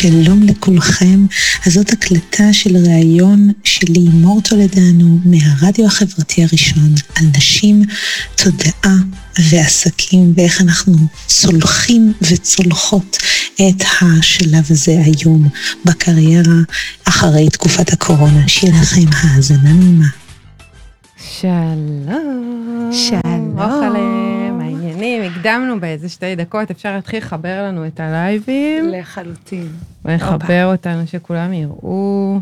שלום לכולכם. אז זאת הקלטה של ראיון שלי, מור טולדנו, מהרדיו החברתי הראשון, על נשים, תודעה ועסקים, ואיך אנחנו צולחים וצולחות את השלב הזה היום בקריירה אחרי תקופת הקורונה. שיהיה לכם האזנה נעימה. שלום. שלום. העניינים? הקדמנו באיזה שתי דקות, אפשר להתחיל לחבר לנו את הלייבים. לחלוטין. ולחבר אותנו, שכולם יראו.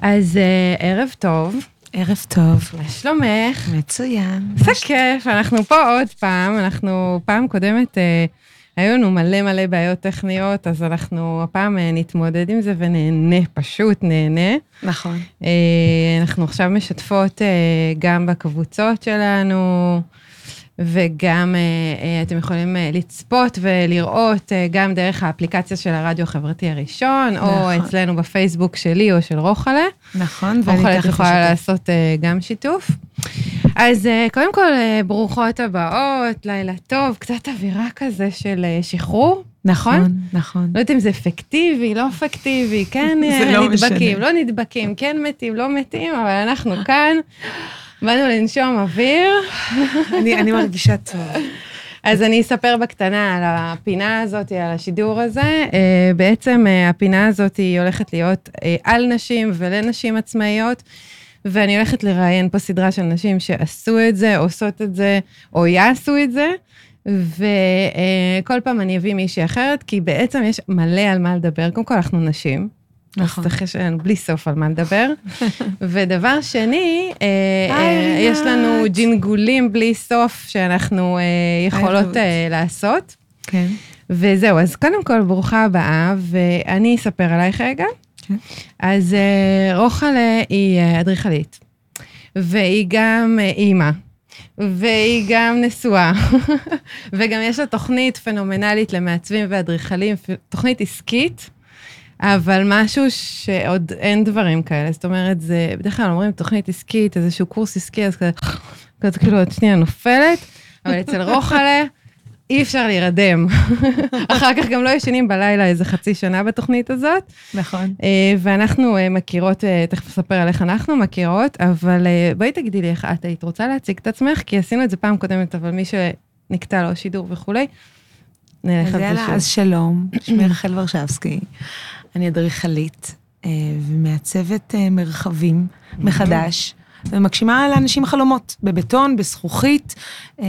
אז אה, ערב טוב, ערב טוב. מה שלומך? מצוין. איזה כיף, אנחנו פה עוד פעם, אנחנו פעם קודמת, אה, היו לנו מלא מלא בעיות טכניות, אז אנחנו הפעם אה, נתמודד עם זה ונהנה, פשוט נהנה. נכון. אה, אנחנו עכשיו משתפות אה, גם בקבוצות שלנו, וגם אתם יכולים לצפות ולראות גם דרך האפליקציה של הרדיו החברתי הראשון, או נכון. אצלנו בפייסבוק שלי או של רוחלה. נכון, רוחלה, את יכולה לעשות גם שיתוף. אז אה, קודם כל, אה, ברוכות הבאות, לילה טוב, קצת אווירה כזה של אה, שחרור. נכון, נכון. לא יודעת אם זה אפקטיבי, לא אפקטיבי, כן לא נדבקים, משנה. לא נדבקים, כן מתים, לא מתים, אבל אנחנו כאן, באנו לנשום אוויר. אני אני מרגישה טוב. אז אני אספר בקטנה על הפינה הזאת, על השידור הזה. בעצם הפינה הזאת היא הולכת להיות על נשים ולנשים עצמאיות, ואני הולכת לראיין פה סדרה של נשים שעשו את זה, עושות את זה, או יעשו את זה. וכל פעם אני אביא מישהי אחרת, כי בעצם יש מלא על מה לדבר. קודם כל, אנחנו נשים. נכון. אז יש לנו בלי סוף על מה לדבר. ודבר שני, אה, אה, יש לנו. ג'ינגולים בלי סוף שאנחנו אה, יכולות לעשות. כן. וזהו, אז קודם כל, ברוכה הבאה, ואני אספר עלייך רגע. כן. אז אה, רוחלה היא אה, אדריכלית, והיא גם אה, אימא, והיא גם נשואה, וגם יש לה תוכנית פנומנלית למעצבים ואדריכלים, תוכנית עסקית, אבל משהו שעוד אין דברים כאלה. זאת אומרת, זה, בדרך כלל אומרים תוכנית עסקית, איזשהו קורס עסקי, אז כזה, כזה כאילו עוד שנייה נופלת, אבל אצל רוחלה, אי אפשר להירדם. אחר כך גם לא ישנים בלילה איזה חצי שנה בתוכנית הזאת. נכון. אה, ואנחנו אה, מכירות, אה, תכף אספר על איך אנחנו מכירות, אבל בואי תגידי לי איך את היית רוצה להציג את עצמך, כי עשינו את זה פעם קודמת, אבל מי שנקטע לו שידור וכולי, נלך על זה שוב. אז שלום, שמי רחל ורשבסקי. אני אדריכלית ומעצבת מרחבים מחדש, ומגשימה לאנשים חלומות, בבטון, בזכוכית, אה,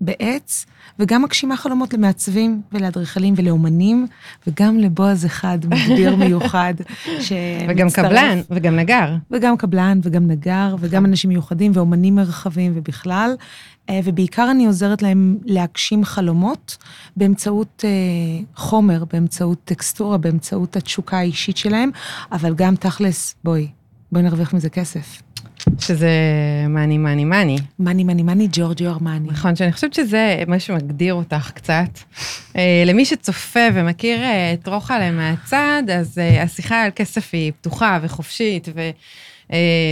בעץ, וגם מגשימה חלומות למעצבים ולאדריכלים ולאומנים, וגם לבועז אחד מדביר מיוחד, שמצטרף. וגם קבלן, וגם נגר. וגם קבלן, וגם נגר, וגם אנשים מיוחדים, ואומנים מרחבים ובכלל. אה, ובעיקר אני עוזרת להם להגשים חלומות באמצעות אה, חומר, באמצעות טקסטורה, באמצעות התשוקה האישית שלהם, אבל גם תכלס, בואי, בואי נרוויח מזה כסף. שזה מאני, מאני, מאני. מאני, מאני, מאני, ג'ורג'ו ארמני. נכון, שאני חושבת שזה מה שמגדיר אותך קצת. אה, למי שצופה ומכיר אה, את רוחלה מהצד, אז אה, השיחה על כסף היא פתוחה וחופשית ו-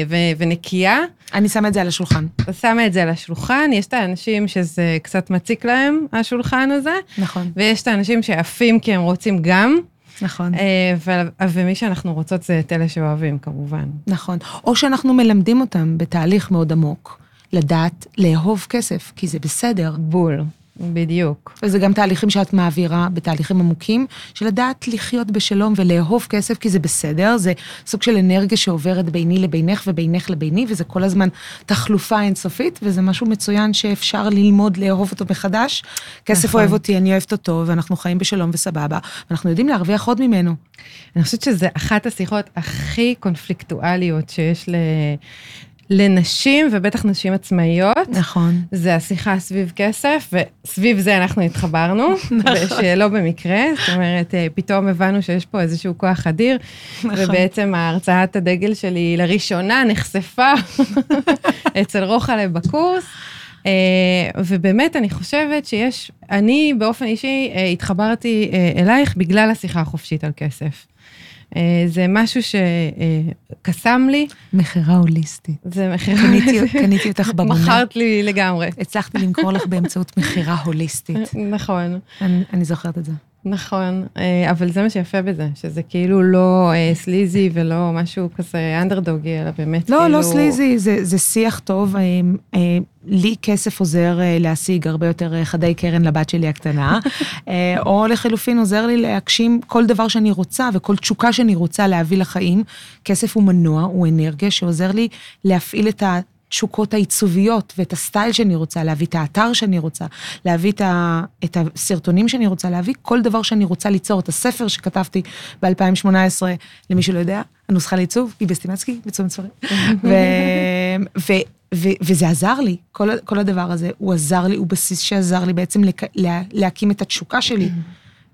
ו- ונקייה. אני שמה את זה על השולחן. שמה את זה על השולחן, יש את האנשים שזה קצת מציק להם, השולחן הזה, נכון, ויש את האנשים שעפים כי הם רוצים גם, נכון. אה, ו- ומי שאנחנו רוצות זה את אלה שאוהבים, כמובן. נכון. או שאנחנו מלמדים אותם בתהליך מאוד עמוק, לדעת לאהוב כסף, כי זה בסדר. בול, בדיוק. וזה גם תהליכים שאת מעבירה בתהליכים עמוקים, של לדעת לחיות בשלום ולאהוב כסף, כי זה בסדר, זה סוג של אנרגיה שעוברת ביני לבינך ובינך לביני, וזה כל הזמן תחלופה אינסופית, וזה משהו מצוין שאפשר ללמוד לאהוב אותו מחדש. כסף נכון. אוהב אותי, אני אוהבת אותו, ואנחנו חיים בשלום וסבבה, ואנחנו יודעים להרוויח עוד ממנו. אני חושבת שזה אחת השיחות הכי קונפליקטואליות שיש ל... לנשים, ובטח נשים עצמאיות. נכון. זה השיחה סביב כסף, וסביב זה אנחנו התחברנו, שלא במקרה, זאת אומרת, אה, פתאום הבנו שיש פה איזשהו כוח אדיר, ובעצם ההרצאת הדגל שלי לראשונה נחשפה אצל רוחלה בקורס. אה, ובאמת, אני חושבת שיש, אני באופן אישי אה, התחברתי אה, אלייך בגלל השיחה החופשית על כסף. אה, זה משהו שקסם לי, מכירה הוליסטית. זה מכירה... קניתי- קניתי אותך בבונה. מכרת לי לגמרי. הצלחתי למכור לך באמצעות מכירה הוליסטית. נכון. אני זוכרת את זה. נכון, אה, אבל זה מה שיפה בזה, שזה כאילו לא אה, סליזי ולא משהו כזה אנדרדוגי, אלא באמת לא, כאילו... לא סליזי, זה, זה שיח טוב. אה, אה, לי כסף עוזר אה, להשיג הרבה יותר אה, חדי קרן לבת שלי הקטנה, אה, או לחלופין עוזר לי להגשים כל דבר שאני רוצה וכל תשוקה שאני רוצה להביא לחיים. כסף הוא מנוע, הוא אנרגיה שעוזר לי להפעיל את התשוקות העיצוביות ואת הסטייל שאני רוצה, להביא את האתר שאני רוצה, להביא את, ה, את הסרטונים שאני רוצה, להביא כל דבר שאני רוצה ליצור, את הספר שכתבתי ב-2018, למי שלא יודע, הנוסחה לעיצוב, גיבי סטימצקי, בצומת ספרים. ו, ו, ו, וזה עזר לי, כל, כל הדבר הזה, הוא עזר לי, הוא בסיס שעזר לי בעצם לק, לה, להקים את התשוקה שלי.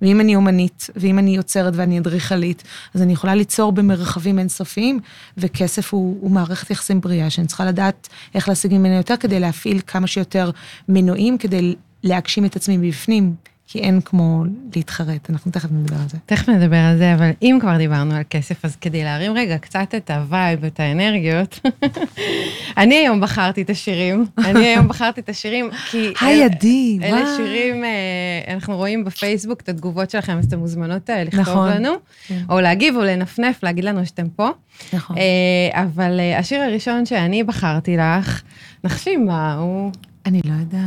ואם אני אומנית, ואם אני יוצרת ואני אדריכלית, אז אני יכולה ליצור במרחבים אינסופיים, וכסף הוא, הוא מערכת יחסים בריאה, שאני צריכה לדעת איך להשיג ממנו יותר כדי להפעיל כמה שיותר מנועים, כדי להגשים את עצמי מבפנים, כי אין כמו להתחרט, אנחנו תכף נדבר על זה. תכף נדבר על זה, אבל אם כבר דיברנו על כסף, אז כדי להרים רגע קצת את ה vibe, את האנרגיות, אני היום בחרתי את השירים. אני היום בחרתי את השירים, כי... היי, עדי, אלה וואו. שירים, אה, אנחנו רואים בפייסבוק את התגובות שלכם, אז אתן מוזמנות אה, לכתוב נכון. לנו, כן. או להגיב או לנפנף, להגיד לנו שאתם פה. נכון. אה, אבל השיר הראשון שאני בחרתי לך, נחשי מה הוא. אני לא יודעת.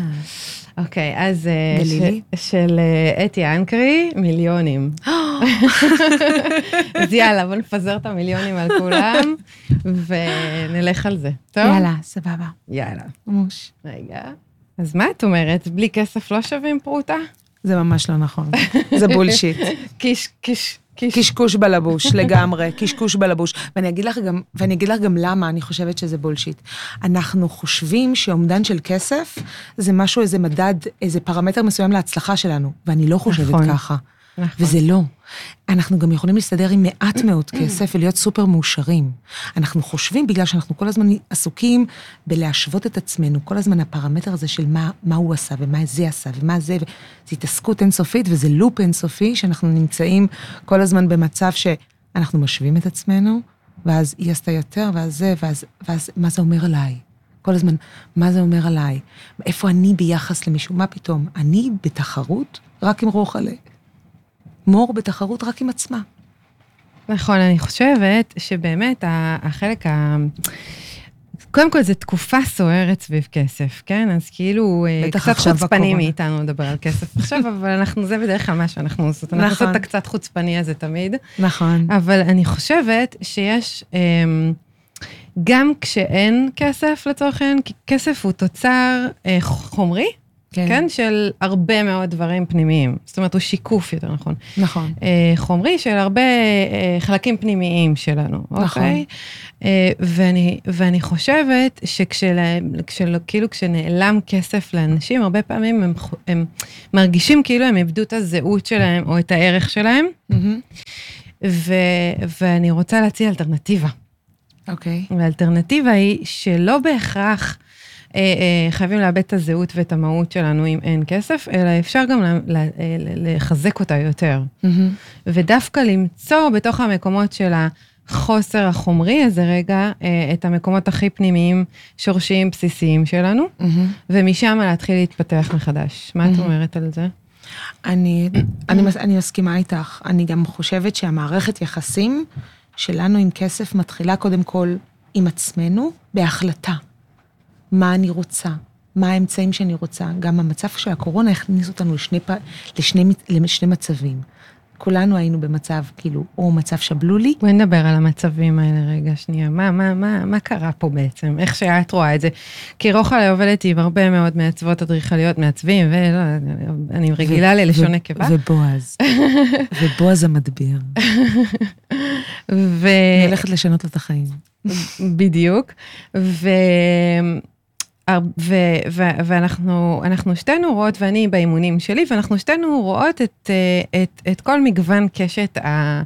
אוקיי, אז... אה, גלילי? של אה, אתי אנקרי, מיליונים. אז יאללה, בוא נפזר את המיליונים על כולם, ונלך על זה. טוב? יאללה, סבבה. יאללה. מוש. רגע. אז מה את אומרת? בלי כסף לא שווים פרוטה? זה ממש לא נכון. זה בולשיט. קיש, קיש. קשקוש בלבוש, לגמרי, קשקוש בלבוש. ואני אגיד לך גם, ואני אגיד לך גם למה אני חושבת שזה בולשיט. אנחנו חושבים שאומדן של כסף זה משהו, איזה מדד, איזה פרמטר מסוים להצלחה שלנו, ואני לא חושבת נכון. ככה. נכון. וזה לא. אנחנו גם יכולים להסתדר עם מעט מאוד כסף ולהיות סופר מאושרים. אנחנו חושבים, בגלל שאנחנו כל הזמן עסוקים בלהשוות את עצמנו, כל הזמן הפרמטר הזה של מה, מה הוא עשה ומה זה עשה ומה זה, זו התעסקות אינסופית וזה לופ אינסופי, שאנחנו נמצאים כל הזמן במצב שאנחנו משווים את עצמנו, ואז היא עשתה יותר, ואז זה, ואז, ואז מה זה אומר עליי? כל הזמן, מה זה אומר עליי? איפה אני ביחס למישהו? מה פתאום? אני בתחרות רק עם רוחלה. מור בתחרות רק עם עצמה. נכון, אני חושבת שבאמת החלק ה... קודם כל, זו תקופה סוערת סביב כסף, כן? אז כאילו, אה, קצת חוצפני. מאיתנו לדבר על כסף עכשיו, אבל אנחנו, זה בדרך כלל מה שאנחנו עושות. אנחנו נכון. עושות את הקצת חוצפני הזה תמיד. נכון. אבל אני חושבת שיש, אמ, גם כשאין כסף לצורך העניין, כי כסף הוא תוצר אה, חומרי, כן. כן, של הרבה מאוד דברים פנימיים. זאת אומרת, הוא שיקוף יותר נכון. נכון. אה, חומרי של הרבה אה, חלקים פנימיים שלנו, נכון. אוקיי? אה, ואני, ואני חושבת שכאילו כשנעלם כסף לאנשים, הרבה פעמים הם, הם מרגישים כאילו הם איבדו את הזהות שלהם או את הערך שלהם, מהמם. ו, ואני רוצה להציע אלטרנטיבה. אוקיי. והאלטרנטיבה היא שלא בהכרח חייבים לאבד את הזהות ואת המהות שלנו אם אין כסף, אלא אפשר גם אה, לחזק אותה יותר. מהמם. ודווקא למצוא בתוך המקומות של החוסר החומרי הזה רגע, אה, את המקומות הכי פנימיים, שורשיים, בסיסיים שלנו, מהמם. ומשם להתחיל להתפתח מחדש. מה את Mhm. אומרת על זה? אני, אני, אני מסכימה איתך. אני גם חושבת שהמערכת יחסים שלנו עם כסף מתחילה קודם כל עם עצמנו בהחלטה. מה אני רוצה, מה האמצעים שאני רוצה. גם המצב של הקורונה הכניס אותנו לשני, פ- לשני, לשני מצבים. כולנו היינו במצב, כאילו, או מצב שבלולי, בואי נדבר על המצבים האלה רגע, שנייה. מה, מה, מה, מה קרה פה בעצם? איך שאת רואה את זה? כי רוחלה עובדת עם הרבה מאוד מעצבות אדריכליות, מעצבים, ולא, אני רגילה ללשון נקבה. ובועז. ובועז המדביר. ו... אני הולכת לשנות לו את החיים. בדיוק. ו... ו- ו- ואנחנו אנחנו שתינו רואות, ואני באימונים שלי, ואנחנו שתינו רואות את, אה, את, את כל מגוון קשת, ה,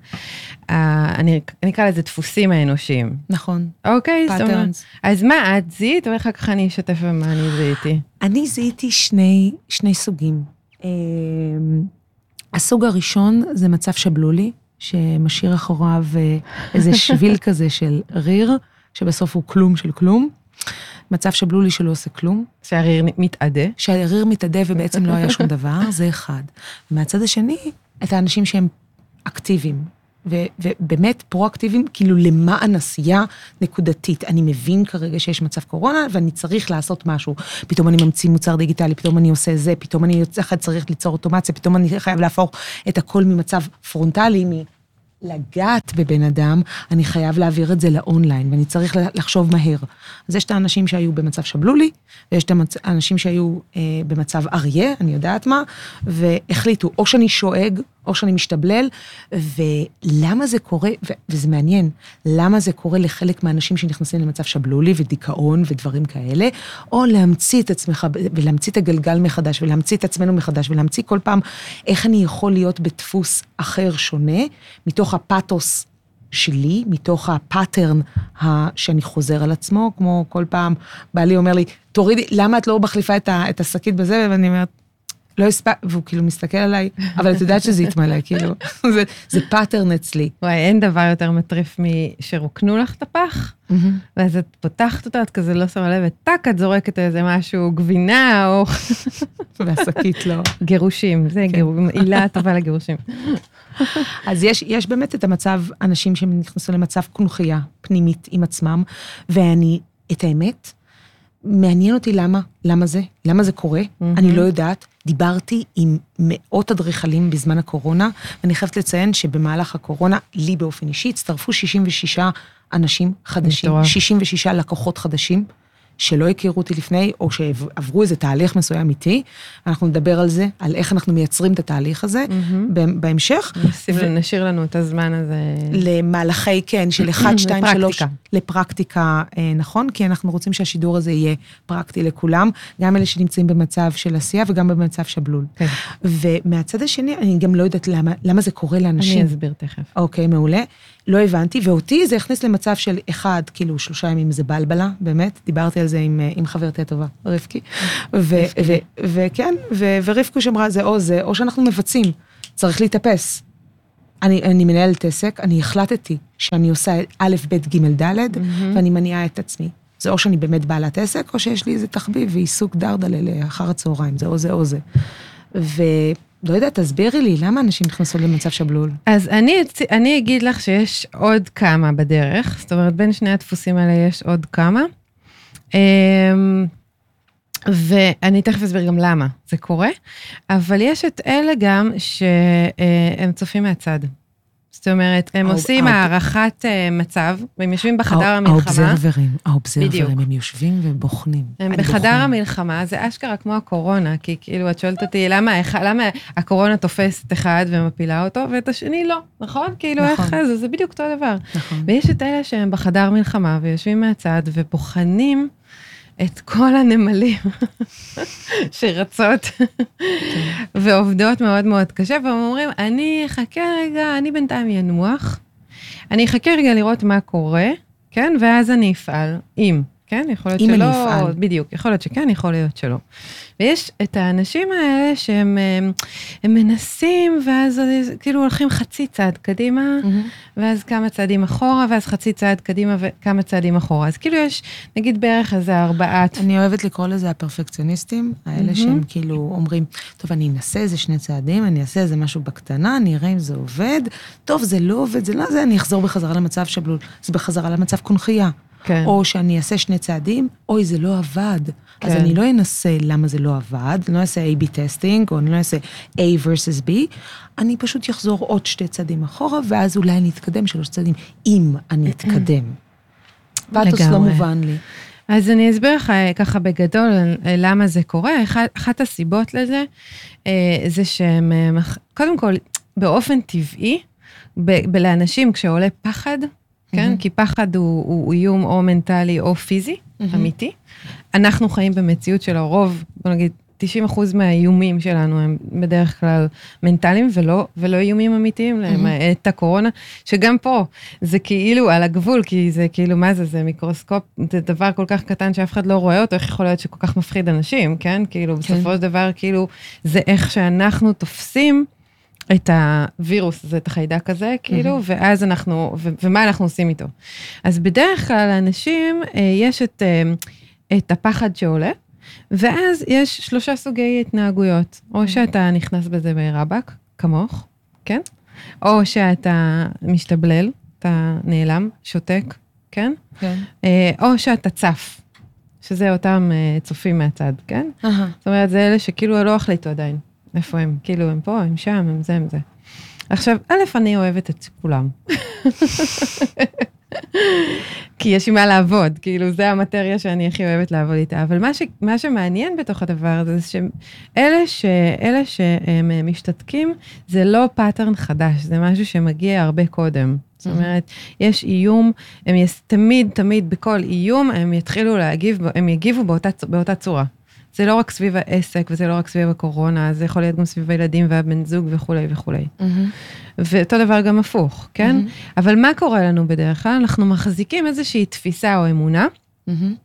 ה, אני, אני אקרא לזה דפוסים האנושיים. נכון. אוקיי? זאת אומרת, patterns. אז מה את זיהית, ואחר כך אני אשתף במה אני זיהיתי. אני זיהיתי שני, שני סוגים. אמ, הסוג הראשון זה מצב שבלולי, שמשאיר אחריו אה, איזה שביל כזה של ריר, שבסוף הוא כלום של כלום. מצב שבלולי שלא עושה כלום. שהריר מתאדה. שהריר מתאדה ובעצם לא היה שום דבר, זה אחד. מהצד השני, את האנשים שהם אקטיביים, ו- ובאמת פרואקטיביים, כאילו למען עשייה נקודתית. אני מבין כרגע שיש מצב קורונה ואני צריך לעשות משהו. פתאום אני ממציא מוצר דיגיטלי, פתאום אני עושה זה, פתאום אני צריך ליצור אוטומציה, פתאום אני חייב להפוך את הכל ממצב פרונטלי, לגעת בבן אדם, אני חייב להעביר את זה לאונליין, ואני צריך לחשוב מהר. אז יש את האנשים שהיו במצב שבלולי, ויש את האנשים שהיו אה, במצב אריה, אני יודעת מה, והחליטו, או שאני שואג, או שאני משתבלל, ולמה זה קורה, וזה מעניין, למה זה קורה לחלק מהאנשים שנכנסים למצב שבלולי ודיכאון ודברים כאלה, או להמציא את עצמך, ולהמציא את הגלגל מחדש, ולהמציא את עצמנו מחדש, ולהמציא כל פעם איך אני יכול להיות בדפוס אחר, שונה, מתוך הדפוס שלי, מתוך ה pattern שאני חוזר על עצמו, כמו כל פעם בעלי אומר לי, תורידי, למה את לא מחליפה את השקית בזה? ואני אומרת, לא הספק, והוא כאילו מסתכל עליי, אבל את יודעת שזה יתמלא, כאילו, זה, זה pattern אצלי. וואי, אין דבר יותר מטריף משרוקנו לך את הפח, ואז את פותחת אותה, את כזה לא שמה לב, וטאק, את זורקת איזה משהו, גבינה, או... והשקית לא. גירושים, זה כן. עילה טובה לגירושים. אז יש, יש באמת את המצב, אנשים שנכנסו למצב קונכייה פנימית עם עצמם, ואני, את האמת, מעניין אותי למה, למה זה, למה זה קורה. אני לא יודעת. דיברתי עם מאות אדריכלים בזמן הקורונה, ואני חייבת לציין שבמהלך הקורונה, לי באופן אישי, הצטרפו 66 אנשים חדשים, מטורף. 66 לקוחות חדשים. שלא הכירו אותי לפני, או שעברו איזה תהליך מסוים איתי. אנחנו נדבר על זה, על איך אנחנו מייצרים את התהליך הזה mm-hmm. בהמשך. ו... נשאיר לנו את הזמן הזה. למהלכי, כן, של 1, 2, 3. לפרקטיקה, אה, נכון, כי אנחנו רוצים שהשידור הזה יהיה פרקטי לכולם, גם אלה שנמצאים במצב של עשייה וגם במצב שבלול. כן. ומהצד השני, אני גם לא יודעת למה, למה זה קורה לאנשים. אני אסביר תכף. אוקיי, מעולה. לא הבנתי, ואותי זה הכניס למצב של אחד, כאילו שלושה ימים זה בלבלה, באמת, דיברתי על זה עם, עם חברתי הטובה, רבקי. וכן, ורבקו שאמרה, זה או זה, או שאנחנו מבצעים, צריך להתאפס. אני, אני מנהלת עסק, אני החלטתי שאני עושה א', ב', ג', ד', mm-hmm. ואני מניעה את עצמי. זה או שאני באמת בעלת עסק, או שיש לי איזה תחביב ועיסוק דרדלה לאחר הצהריים, זה או זה או זה. ו... לא יודעת, תסבירי לי, למה אנשים נכנסו למצב שבלול? אז אני, אני אגיד לך שיש עוד כמה בדרך, זאת אומרת, בין שני הדפוסים האלה יש עוד כמה. אמ, ואני תכף אסביר גם למה זה קורה, אבל יש את אלה גם שהם צופים מהצד. זאת אומרת, הם עושים הערכת אה, מצב, והם יושבים בחדר המלחמה. האובזרברים, האובזרברים, הם יושבים ובוחנים. הם בחדר המלחמה, זה אשכרה כמו הקורונה, כי כאילו, את שואלת אותי, למה הקורונה תופסת אחד ומפילה אותו, ואת השני לא, נכון? כאילו, איך נכון. זה, זה בדיוק אותו דבר. נכון. ויש את אלה שהם בחדר מלחמה ויושבים מהצד ובוחנים. את כל הנמלים שרצות ועובדות מאוד מאוד קשה, והם אומרים, אני אחכה רגע, אני בינתיים ינוח, אני אחכה רגע לראות מה קורה, כן, ואז אני אפעל, אם, כן, יכול להיות אם שלא, אם אני אפעל. בדיוק, יכול להיות שכן, יכול להיות שלא. ויש את האנשים האלה שהם הם, הם מנסים, ואז כאילו הולכים חצי צעד קדימה, mm-hmm. ואז כמה צעדים אחורה, ואז חצי צעד קדימה וכמה צעדים אחורה. אז כאילו יש, נגיד בערך איזה ארבעת... אני אוהבת לקרוא לזה הפרפקציוניסטים, האלה mm-hmm. שהם כאילו אומרים, טוב, אני אנסה איזה שני צעדים, אני אעשה איזה משהו בקטנה, אני אראה אם זה עובד, טוב, זה לא עובד, זה לא זה, אני אחזור בחזרה למצב שבלול, זה בחזרה למצב קונכייה. כן. או שאני אעשה שני צעדים, אוי, זה לא עבד. כן. אז אני לא אנסה למה זה לא עבד, אני לא אעשה A-B testing, או אני לא אעשה A versus B, אני פשוט אחזור עוד שתי צעדים אחורה, ואז אולי אני אתקדם שלוש צעדים, אם אני אתקדם. פאטוס לא מובן לי. אז אני אסביר לך אה, ככה בגדול אה, למה זה קורה. אחת, אחת הסיבות לזה, אה, זה שהם, קודם כל, באופן טבעי, ב- לאנשים כשעולה פחד, כן? Mm-hmm. כי פחד הוא, הוא איום או מנטלי או פיזי, mm-hmm. אמיתי. אנחנו חיים במציאות של הרוב, בוא נגיד, 90 אחוז מהאיומים שלנו הם בדרך כלל מנטליים ולא, ולא איומים אמיתיים, mm-hmm. למעט הקורונה, שגם פה זה כאילו על הגבול, כי זה כאילו, מה זה, זה מיקרוסקופ, זה דבר כל כך קטן שאף אחד לא רואה אותו, איך יכול להיות שכל כך מפחיד אנשים, כן? כאילו, כן. בסופו של דבר, כאילו, זה איך שאנחנו תופסים את הווירוס הזה, את החיידק הזה, כאילו, ואז אנחנו, ו- ומה אנחנו עושים איתו. אז בדרך כלל לאנשים אה, יש את, אה, את הפחד שעולה, ואז יש שלושה סוגי התנהגויות. או שאתה נכנס בזה ברבק, כמוך, כן? או שאתה משתבלל, אתה נעלם, שותק, כן? כן. אה, או שאתה צף, שזה אותם אה, צופים מהצד, כן? אהה. זאת אומרת, זה אלה שכאילו לא החליטו עדיין איפה הם, כאילו הם פה, הם שם, הם זה, הם זה. עכשיו, א', אני אוהבת את כולם. כי יש עם מה לעבוד, כאילו, זה המטריה שאני הכי אוהבת לעבוד איתה. אבל מה, ש, מה שמעניין בתוך הדבר הזה, זה שאלה ש, אלה שהם אה, משתתקים, זה לא pattern חדש, זה משהו שמגיע הרבה קודם. זאת אומרת, יש איום, הם יש, תמיד, תמיד, בכל איום, הם יתחילו להגיב, הם יגיבו באותה, באותה צורה. זה לא רק סביב העסק, וזה לא רק סביב הקורונה, זה יכול להיות גם סביב הילדים והבן זוג וכולי וכולי. מהמם. ואותו דבר גם הפוך, כן? מהמם. אבל מה קורה לנו בדרך כלל? אנחנו מחזיקים איזושהי תפיסה או אמונה מהמם.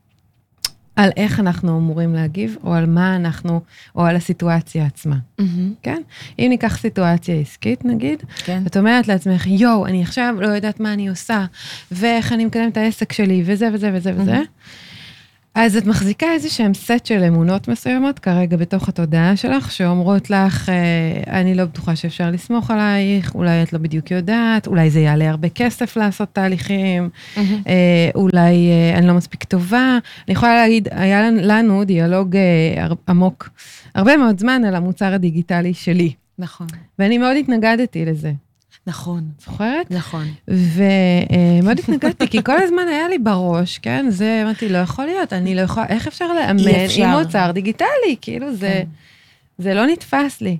על איך אנחנו אמורים להגיב, או על מה אנחנו, או על הסיטואציה עצמה, מהמם. כן? אם ניקח סיטואציה עסקית נגיד, כן. את אומרת לעצמך, יואו, אני עכשיו לא יודעת מה אני עושה, ואיך אני מקדמת את העסק שלי, וזה וזה וזה וזה. אז את מחזיקה איזה שהם סט של אמונות מסוימות כרגע בתוך התודעה שלך, שאומרות לך, אה, אני לא בטוחה שאפשר לסמוך עלייך, אולי את לא בדיוק יודעת, אולי זה יעלה הרבה כסף לעשות תהליכים. אה, אולי אה, אני לא מספיק טובה. אני יכולה להגיד, היה לנו- דיאלוג עמוק, הרבה מאוד זמן על המוצר הדיגיטלי שלי, נכון. ואני מאוד התנגדתי לזה, נכון. זוכרת? נכון. ומאוד התנגדתי, כי כל הזמן היה לי בראש, כן? זה, אמרתי, לא יכול להיות, אני לא יכולה, איך אפשר לאמן. עם מוצר דיגיטלי? כאילו, זה, כן. זה לא נתפס לי.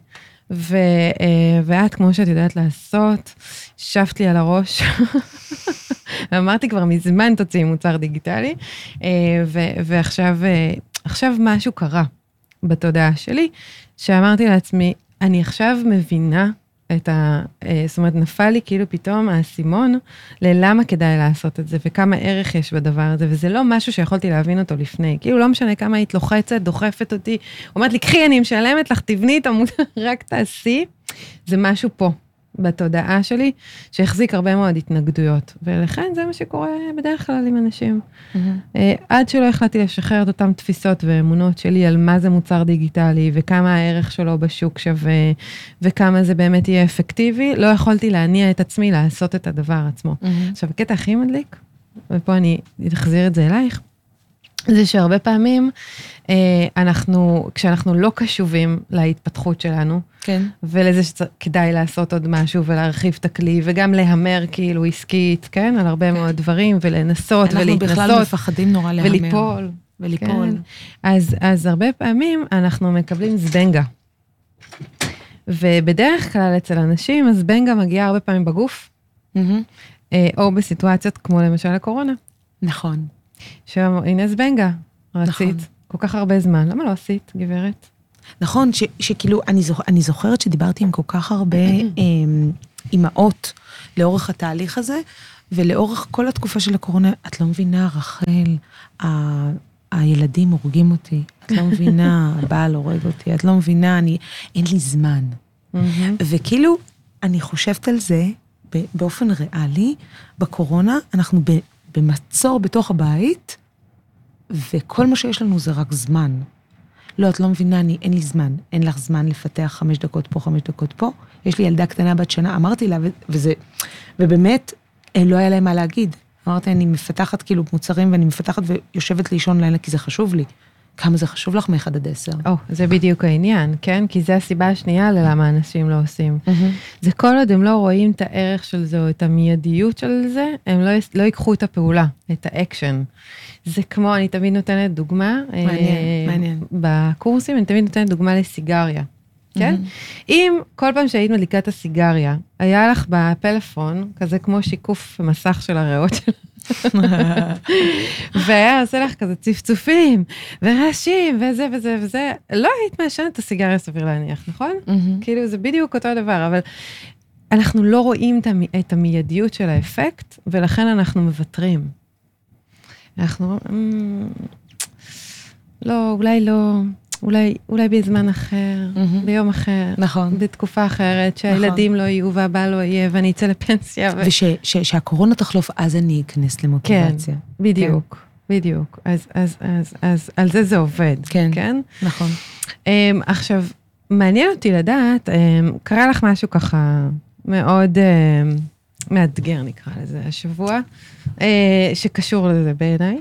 ו, אה, ואת, כמו שאת יודעת לעשות, שבת לי על הראש. ואמרתי כבר מזמן תוציאי מוצר דיגיטלי, אה, ו, ועכשיו אה, עכשיו משהו קרה בתודעה שלי, שאמרתי לעצמי, אני עכשיו מבינה את ה... אה, זאת אומרת, נפל לי כאילו פתאום האסימון ללמה כדאי לעשות את זה וכמה ערך יש בדבר הזה, וזה לא משהו שיכולתי להבין אותו לפני. כאילו, לא משנה כמה היית לוחצת, דוחפת אותי, אומרת לי, קחי, אני משלמת לך, תבני את המוצר, רק תעשי. זה משהו פה, בתודעה שלי, שהחזיק הרבה מאוד התנגדויות. ולכן זה מה שקורה בדרך כלל עם אנשים. מהמם. אה, עד שלא החלטתי לשחרר את אותן תפיסות ואמונות שלי על מה זה מוצר דיגיטלי וכמה הערך שלו בשוק שווה וכמה זה באמת יהיה אפקטיבי, לא יכולתי להניע את עצמי לעשות את הדבר עצמו. מהמם. עכשיו, הקטע הכי מדליק, ופה אני אחזיר את זה אלייך, זה שהרבה פעמים אה, אנחנו, כשאנחנו לא קשובים להתפתחות שלנו, כן. ולזה שכדאי לעשות עוד משהו ולהרחיב את הכלי, וגם להמר כאילו עסקית, כן? על הרבה מאוד דברים, ולנסות אנחנו בכלל ולהתנסות. מפחדים נורא להמר. וליפול. וליפול. כן. אז, אז הרבה פעמים אנחנו מקבלים זבנגה. ובדרך כלל אצל אנשים הזבנגה מגיעה הרבה פעמים בגוף. אה, או בסיטואציות כמו למשל הקורונה. נכון. שאומרים, הנה זבנגה, רצית נכון. כל כך הרבה זמן, למה לא עשית, גברת? נכון, ש, שכאילו, אני, זוכ, אני זוכרת שדיברתי עם כל כך הרבה אמ, אימהות לאורך התהליך הזה, ולאורך כל התקופה של הקורונה, את לא מבינה, רחל, ה, הילדים הורגים אותי, את לא מבינה, הבעל הורג אותי, את לא מבינה, אני, אין לי זמן. וכאילו, אני חושבת על זה באופן ריאלי, בקורונה אנחנו ב- במצור בתוך הבית, וכל מה שיש לנו זה רק זמן. לא, את לא מבינה, אני, אין לי זמן. אין לך זמן לפתח חמש דקות פה, חמש דקות פה. יש לי ילדה קטנה בת שנה, אמרתי לה, וזה, ובאמת, אה, לא היה להם מה להגיד. אמרתי, אני מפתחת כאילו מוצרים, ואני מפתחת ויושבת לישון לילה, כי זה חשוב לי. כמה זה חשוב לך מאחד עד עשר. או, זה בדיוק העניין, כן? כי זה הסיבה השנייה ללמה אנשים לא עושים. זה כל עוד הם לא רואים את הערך של זה או את המיידיות של זה, הם לא, לא ייקחו את הפעולה, את האקשן. זה כמו, אני תמיד נותנת דוגמה, מעניין, אה, מעניין. בקורסים אני תמיד נותנת דוגמה לסיגריה, כן? אם כל פעם שהיית מדליקה את הסיגריה, היה לך בפלאפון, כזה כמו שיקוף מסך של הריאות שלך, והיה עושה לך כזה צפצופים, ורעשים, וזה וזה וזה, לא היית מעשנת את הסיגריה סביר להניח, נכון? כאילו זה בדיוק אותו דבר, אבל אנחנו לא רואים את, המי, את המיידיות של האפקט, ולכן אנחנו מוותרים. אנחנו "אמ, לא, אולי לא, אולי, אולי בזמן אחר, מהמם. ביום אחר, נכון. בתקופה אחרת, שהילדים לא יהיו והבעל לא יהיה ואני אצא לפנסיה. ו... ושהקורונה תחלוף, אז אני אכנס למוטיבציה. בדיוק, בדיוק. אז, אז, אז, אז על זה זה עובד, כן. כן? נכון. Um, עכשיו, מעניין אותי לדעת, um, קרה לך משהו ככה מאוד um, מאתגר, נקרא לזה, השבוע, uh, שקשור לזה בעיניי,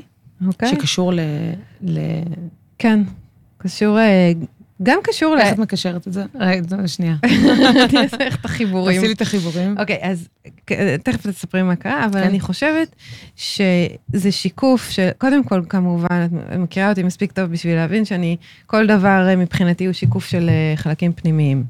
אוקיי? שקשור ל... ל... כן, קשור, uh, גם קשור ל... איך את מקשרת את זה? רגע, שנייה. אני אעשה לך את החיבורים. תעשי לי את החיבורים. אוקיי, אז כ- תכף תספרי מה קרה, אבל כן. אני חושבת שזה שיקוף של, קודם כל, כמובן, את מכירה אותי מספיק טוב בשביל להבין שאני, כל דבר אה, מבחינתי הוא שיקוף של אה, חלקים פנימיים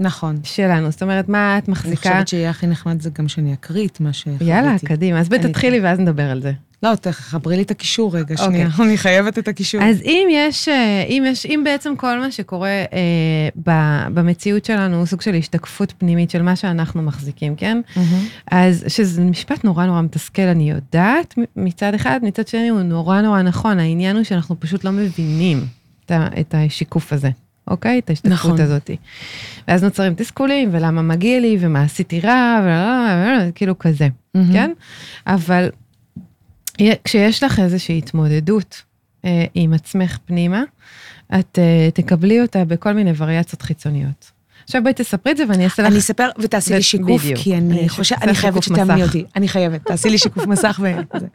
נכון. שלנו. זאת אומרת, מה את אני מחזיקה? חושבת שיהיה הכי נחמד זה גם שאני אקריא את מה שחוויתי. יאללה, קדימה. אז בואי אני תתחילי ואז נדבר על זה. לא, תחברי לי את הקישור רגע, אוקיי. שנייה. אני חייבת את הקישור. אז אם יש, אה, אם יש, אם בעצם כל מה שקורה אה, ב- במציאות שלנו הוא סוג של השתקפות פנימית של מה שאנחנו מחזיקים, כן? מהמם. אז שזה משפט נורא נורא מתסכל, אני יודעת מצד אחד, מצד שני הוא נורא נורא נכון, העניין הוא שאנחנו פשוט לא מבינים את, את השיקוף הזה, אוקיי? את ההשתקפות נכון. הזאת. ואז נוצרים תסכולים, ולמה מגיע לי, ומה עשיתי רע, ולא, כאילו כזה, מהמם. כן? אבל כשיש לך איזושהי התמודדות אה, עם עצמך פנימה, את אה, תקבלי אותה בכל מיני וריאציות חיצוניות. עכשיו בואי תספרי את זה ואני אעשה לך... אני אספר ותעשי לי שיקוף, בדיוק. כי אני אני ש- חושבת, אני חייבת שתאמני. אותי. אני חייבת, תעשי לי שיקוף מסך וזה.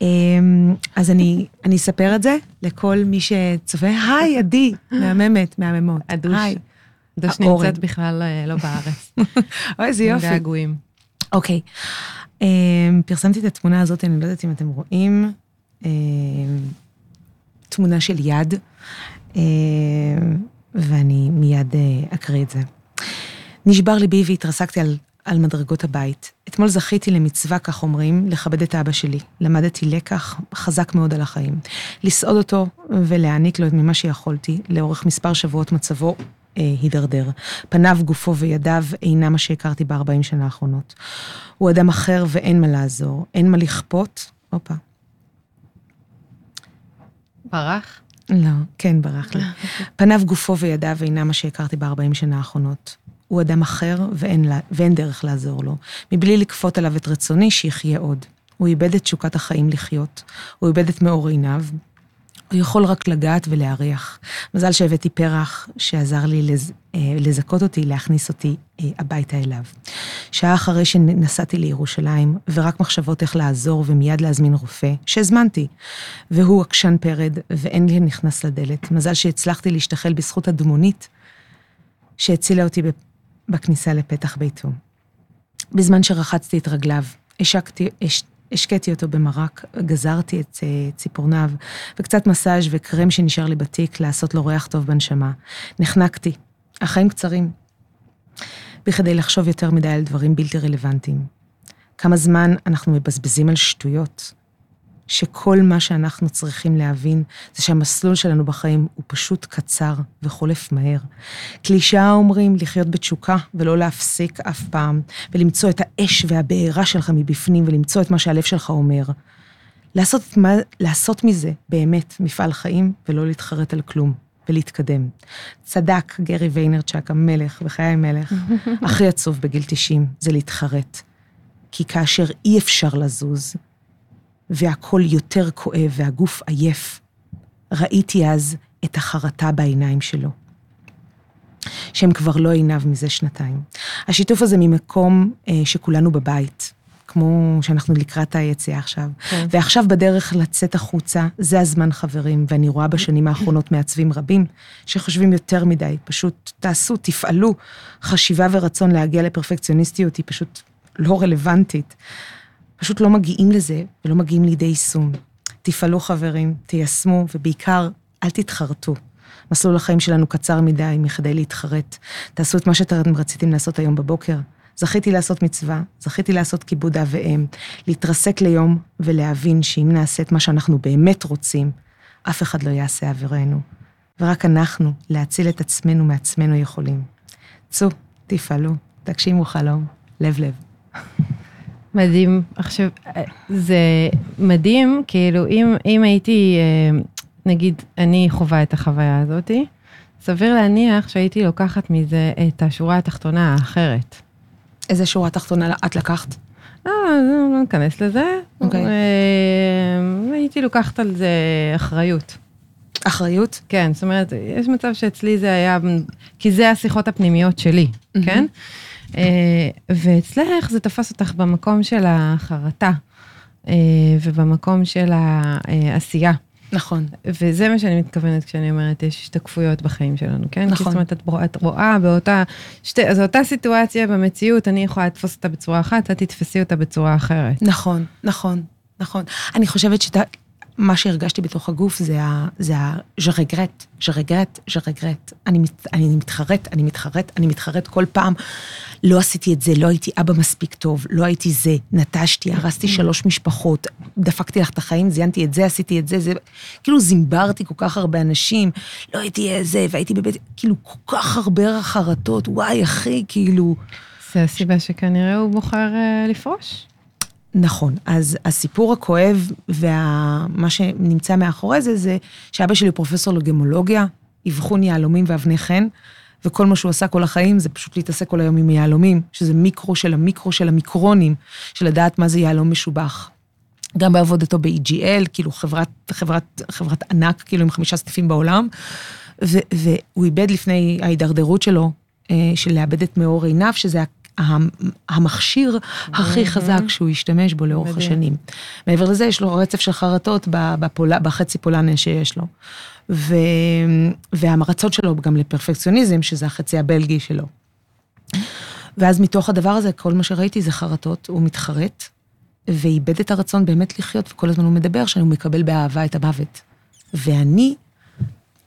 אמ, אז אני אני אספר את זה לכל מי שצופה. היי, עדי, מהממת, מהממות. הדוש. היי. דוש האורן. נמצאת בכלל אה, לא בארץ. אוי, איזה יופי. געגועים. אוקיי. אמ, פרסמתי את התמונה הזאת, אני לא יודעת אם אתם רואים. אמ, תמונה של יד, אמ, ואני מיד אה, אקריא את זה. נשבר ליבי והתרסקתי על, על מדרגות הבית. אתמול זכיתי למצווה, כך אומרים, לכבד את אבא שלי. למדתי לקח חזק מאוד על החיים. לסעוד אותו ולהעניק לו את ממה שיכולתי. לאורך מספר שבועות מצבו הידרדר. פניו, גופו וידיו אינם מה שהכרתי בארבעים שנה האחרונות. הוא אדם אחר ואין מה לעזור, אין מה לכפות. הופה. ברח? לא, כן, ברח לי. פניו, גופו וידיו אינם מה שהכרתי בארבעים שנה האחרונות. הוא אדם אחר ואין, ואין דרך לעזור לו. מבלי לכפות עליו את רצוני, שיחיה עוד. הוא איבד את תשוקת החיים לחיות. הוא איבד את מאור עיניו. הוא יכול רק לגעת ולהריח. מזל שהבאתי פרח שעזר לי לז, אה, לזכות אותי, להכניס אותי אה, הביתה אליו. שעה אחרי שנסעתי לירושלים, ורק מחשבות איך לעזור ומיד להזמין רופא, שהזמנתי. והוא עקשן פרד, ואין לי נכנס לדלת. מזל שהצלחתי להשתחל בזכות הדמונית שהצילה אותי בכניסה לפתח ביתו. בזמן שרחצתי את רגליו, השקתי, הש, השקיתי אותו במרק, גזרתי את אה, ציפורניו, וקצת מסאז' וקרם שנשאר לי בתיק לעשות לו ריח טוב בנשמה. נחנקתי. החיים קצרים. בכדי לחשוב יותר מדי על דברים בלתי רלוונטיים. כמה זמן אנחנו מבזבזים על שטויות, שכל מה שאנחנו צריכים להבין זה שהמסלול שלנו בחיים הוא פשוט קצר וחולף מהר. קלישאה אומרים לחיות בתשוקה ולא להפסיק אף פעם, ולמצוא את האש והבעירה שלך מבפנים ולמצוא את מה שהלב שלך אומר. לעשות, מה, לעשות מזה באמת מפעל חיים ולא להתחרט על כלום. ולהתקדם. צדק גרי ויינרצ'ק, המלך, בחיי מלך. הכי עצוב בגיל 90 זה להתחרט. כי כאשר אי אפשר לזוז, והכל יותר כואב והגוף עייף, ראיתי אז את החרטה בעיניים שלו. שהם כבר לא עיניו מזה שנתיים. השיתוף הזה ממקום אה, שכולנו בבית, כמו שאנחנו לקראת היציאה עכשיו. כן. ועכשיו בדרך לצאת החוצה, זה הזמן חברים, ואני רואה בשנים האחרונות מעצבים רבים שחושבים יותר מדי, פשוט תעשו, תפעלו. חשיבה ורצון להגיע לפרפקציוניסטיות היא פשוט לא רלוונטית. פשוט לא מגיעים לזה ולא מגיעים לידי יישום. תפעלו חברים, תיישמו, ובעיקר, אל תתחרטו. מסלול החיים שלנו קצר מדי מכדי להתחרט. תעשו את מה שאתם רציתם לעשות היום בבוקר. זכיתי לעשות מצווה, זכיתי לעשות כיבוד אב ואם, להתרסק ליום ולהבין שאם נעשה את מה שאנחנו באמת רוצים, אף אחד לא יעשה עבורנו. ורק אנחנו, להציל את עצמנו מעצמנו יכולים. צאו, תפעלו, תגשימו חלום, לב לב. מדהים. עכשיו, זה מדהים, כאילו, אם, אם הייתי, אה, נגיד, אני חווה את החוויה הזאתי, סביר להניח שהייתי לוקחת מזה את השורה התחתונה האחרת. איזה שורה תחתונה את לקחת? לא, לא ניכנס לזה. אוקיי. אה, הייתי לוקחת על זה אחריות. אחריות? כן, זאת אומרת, יש מצב שאצלי זה היה, כי זה השיחות הפנימיות שלי. כן? אה, ואצלך זה תפס אותך במקום של החרטה, אה, ובמקום של העשייה. נכון. וזה מה שאני מתכוונת כשאני אומרת, יש השתקפויות בחיים שלנו, כן? כי נכון. זאת אומרת, את, רואה- את רואה באותה, שתי, אז אותה סיטואציה במציאות, אני יכולה לתפוס אותה בצורה אחת, את תתפסי אותה בצורה אחרת. נכון, נכון, נכון. אני חושבת שאתה, מה שהרגשתי בתוך הגוף זה ה... זה ה... regrette, je regrette. אני, מת, אני מתחרט, אני מתחרט, אני מתחרט כל פעם. לא עשיתי את זה, לא הייתי אבא מספיק טוב, לא הייתי זה, נטשתי, הרסתי שלוש משפחות, דפקתי לך את החיים, זיינתי את זה, עשיתי את זה, זה... כאילו זימברתי כל כך הרבה אנשים, לא הייתי זה, והייתי בבית... כאילו, כל כך הרבה חרטות, וואי, אחי, כאילו... זה הסיבה שכנראה הוא בוחר אה, לפרוש. נכון, אז הסיפור הכואב ומה שנמצא מאחורי זה, זה שאבא שלי הוא פרופסור לגמולוגיה, אבחון יהלומים ואבני חן, וכל מה שהוא עשה כל החיים זה פשוט להתעסק כל היום עם יהלומים, שזה מיקרו של המיקרו של המיקרונים, של לדעת מה זה יהלום משובח. גם בעבודתו ב-EGL, כאילו חברת, חברת, חברת ענק, כאילו עם חמישה סניפים בעולם, ו, והוא איבד לפני ההידרדרות שלו, אה, של לאבד את מאור עיניו, שזה ה- המכשיר הכי חזק שהוא השתמש בו לאורך. השנים. מעבר לזה, יש לו רצף של חרטות בפול- בחצי פולן שיש לו. ו... והמרצות שלו גם לפרפקציוניזם, שזה החצי הבלגי שלו. ואז מתוך הדבר הזה, כל מה שראיתי זה חרטות, הוא מתחרט, ואיבד את הרצון באמת לחיות, וכל הזמן הוא מדבר שהוא מקבל באהבה את המוות. ואני,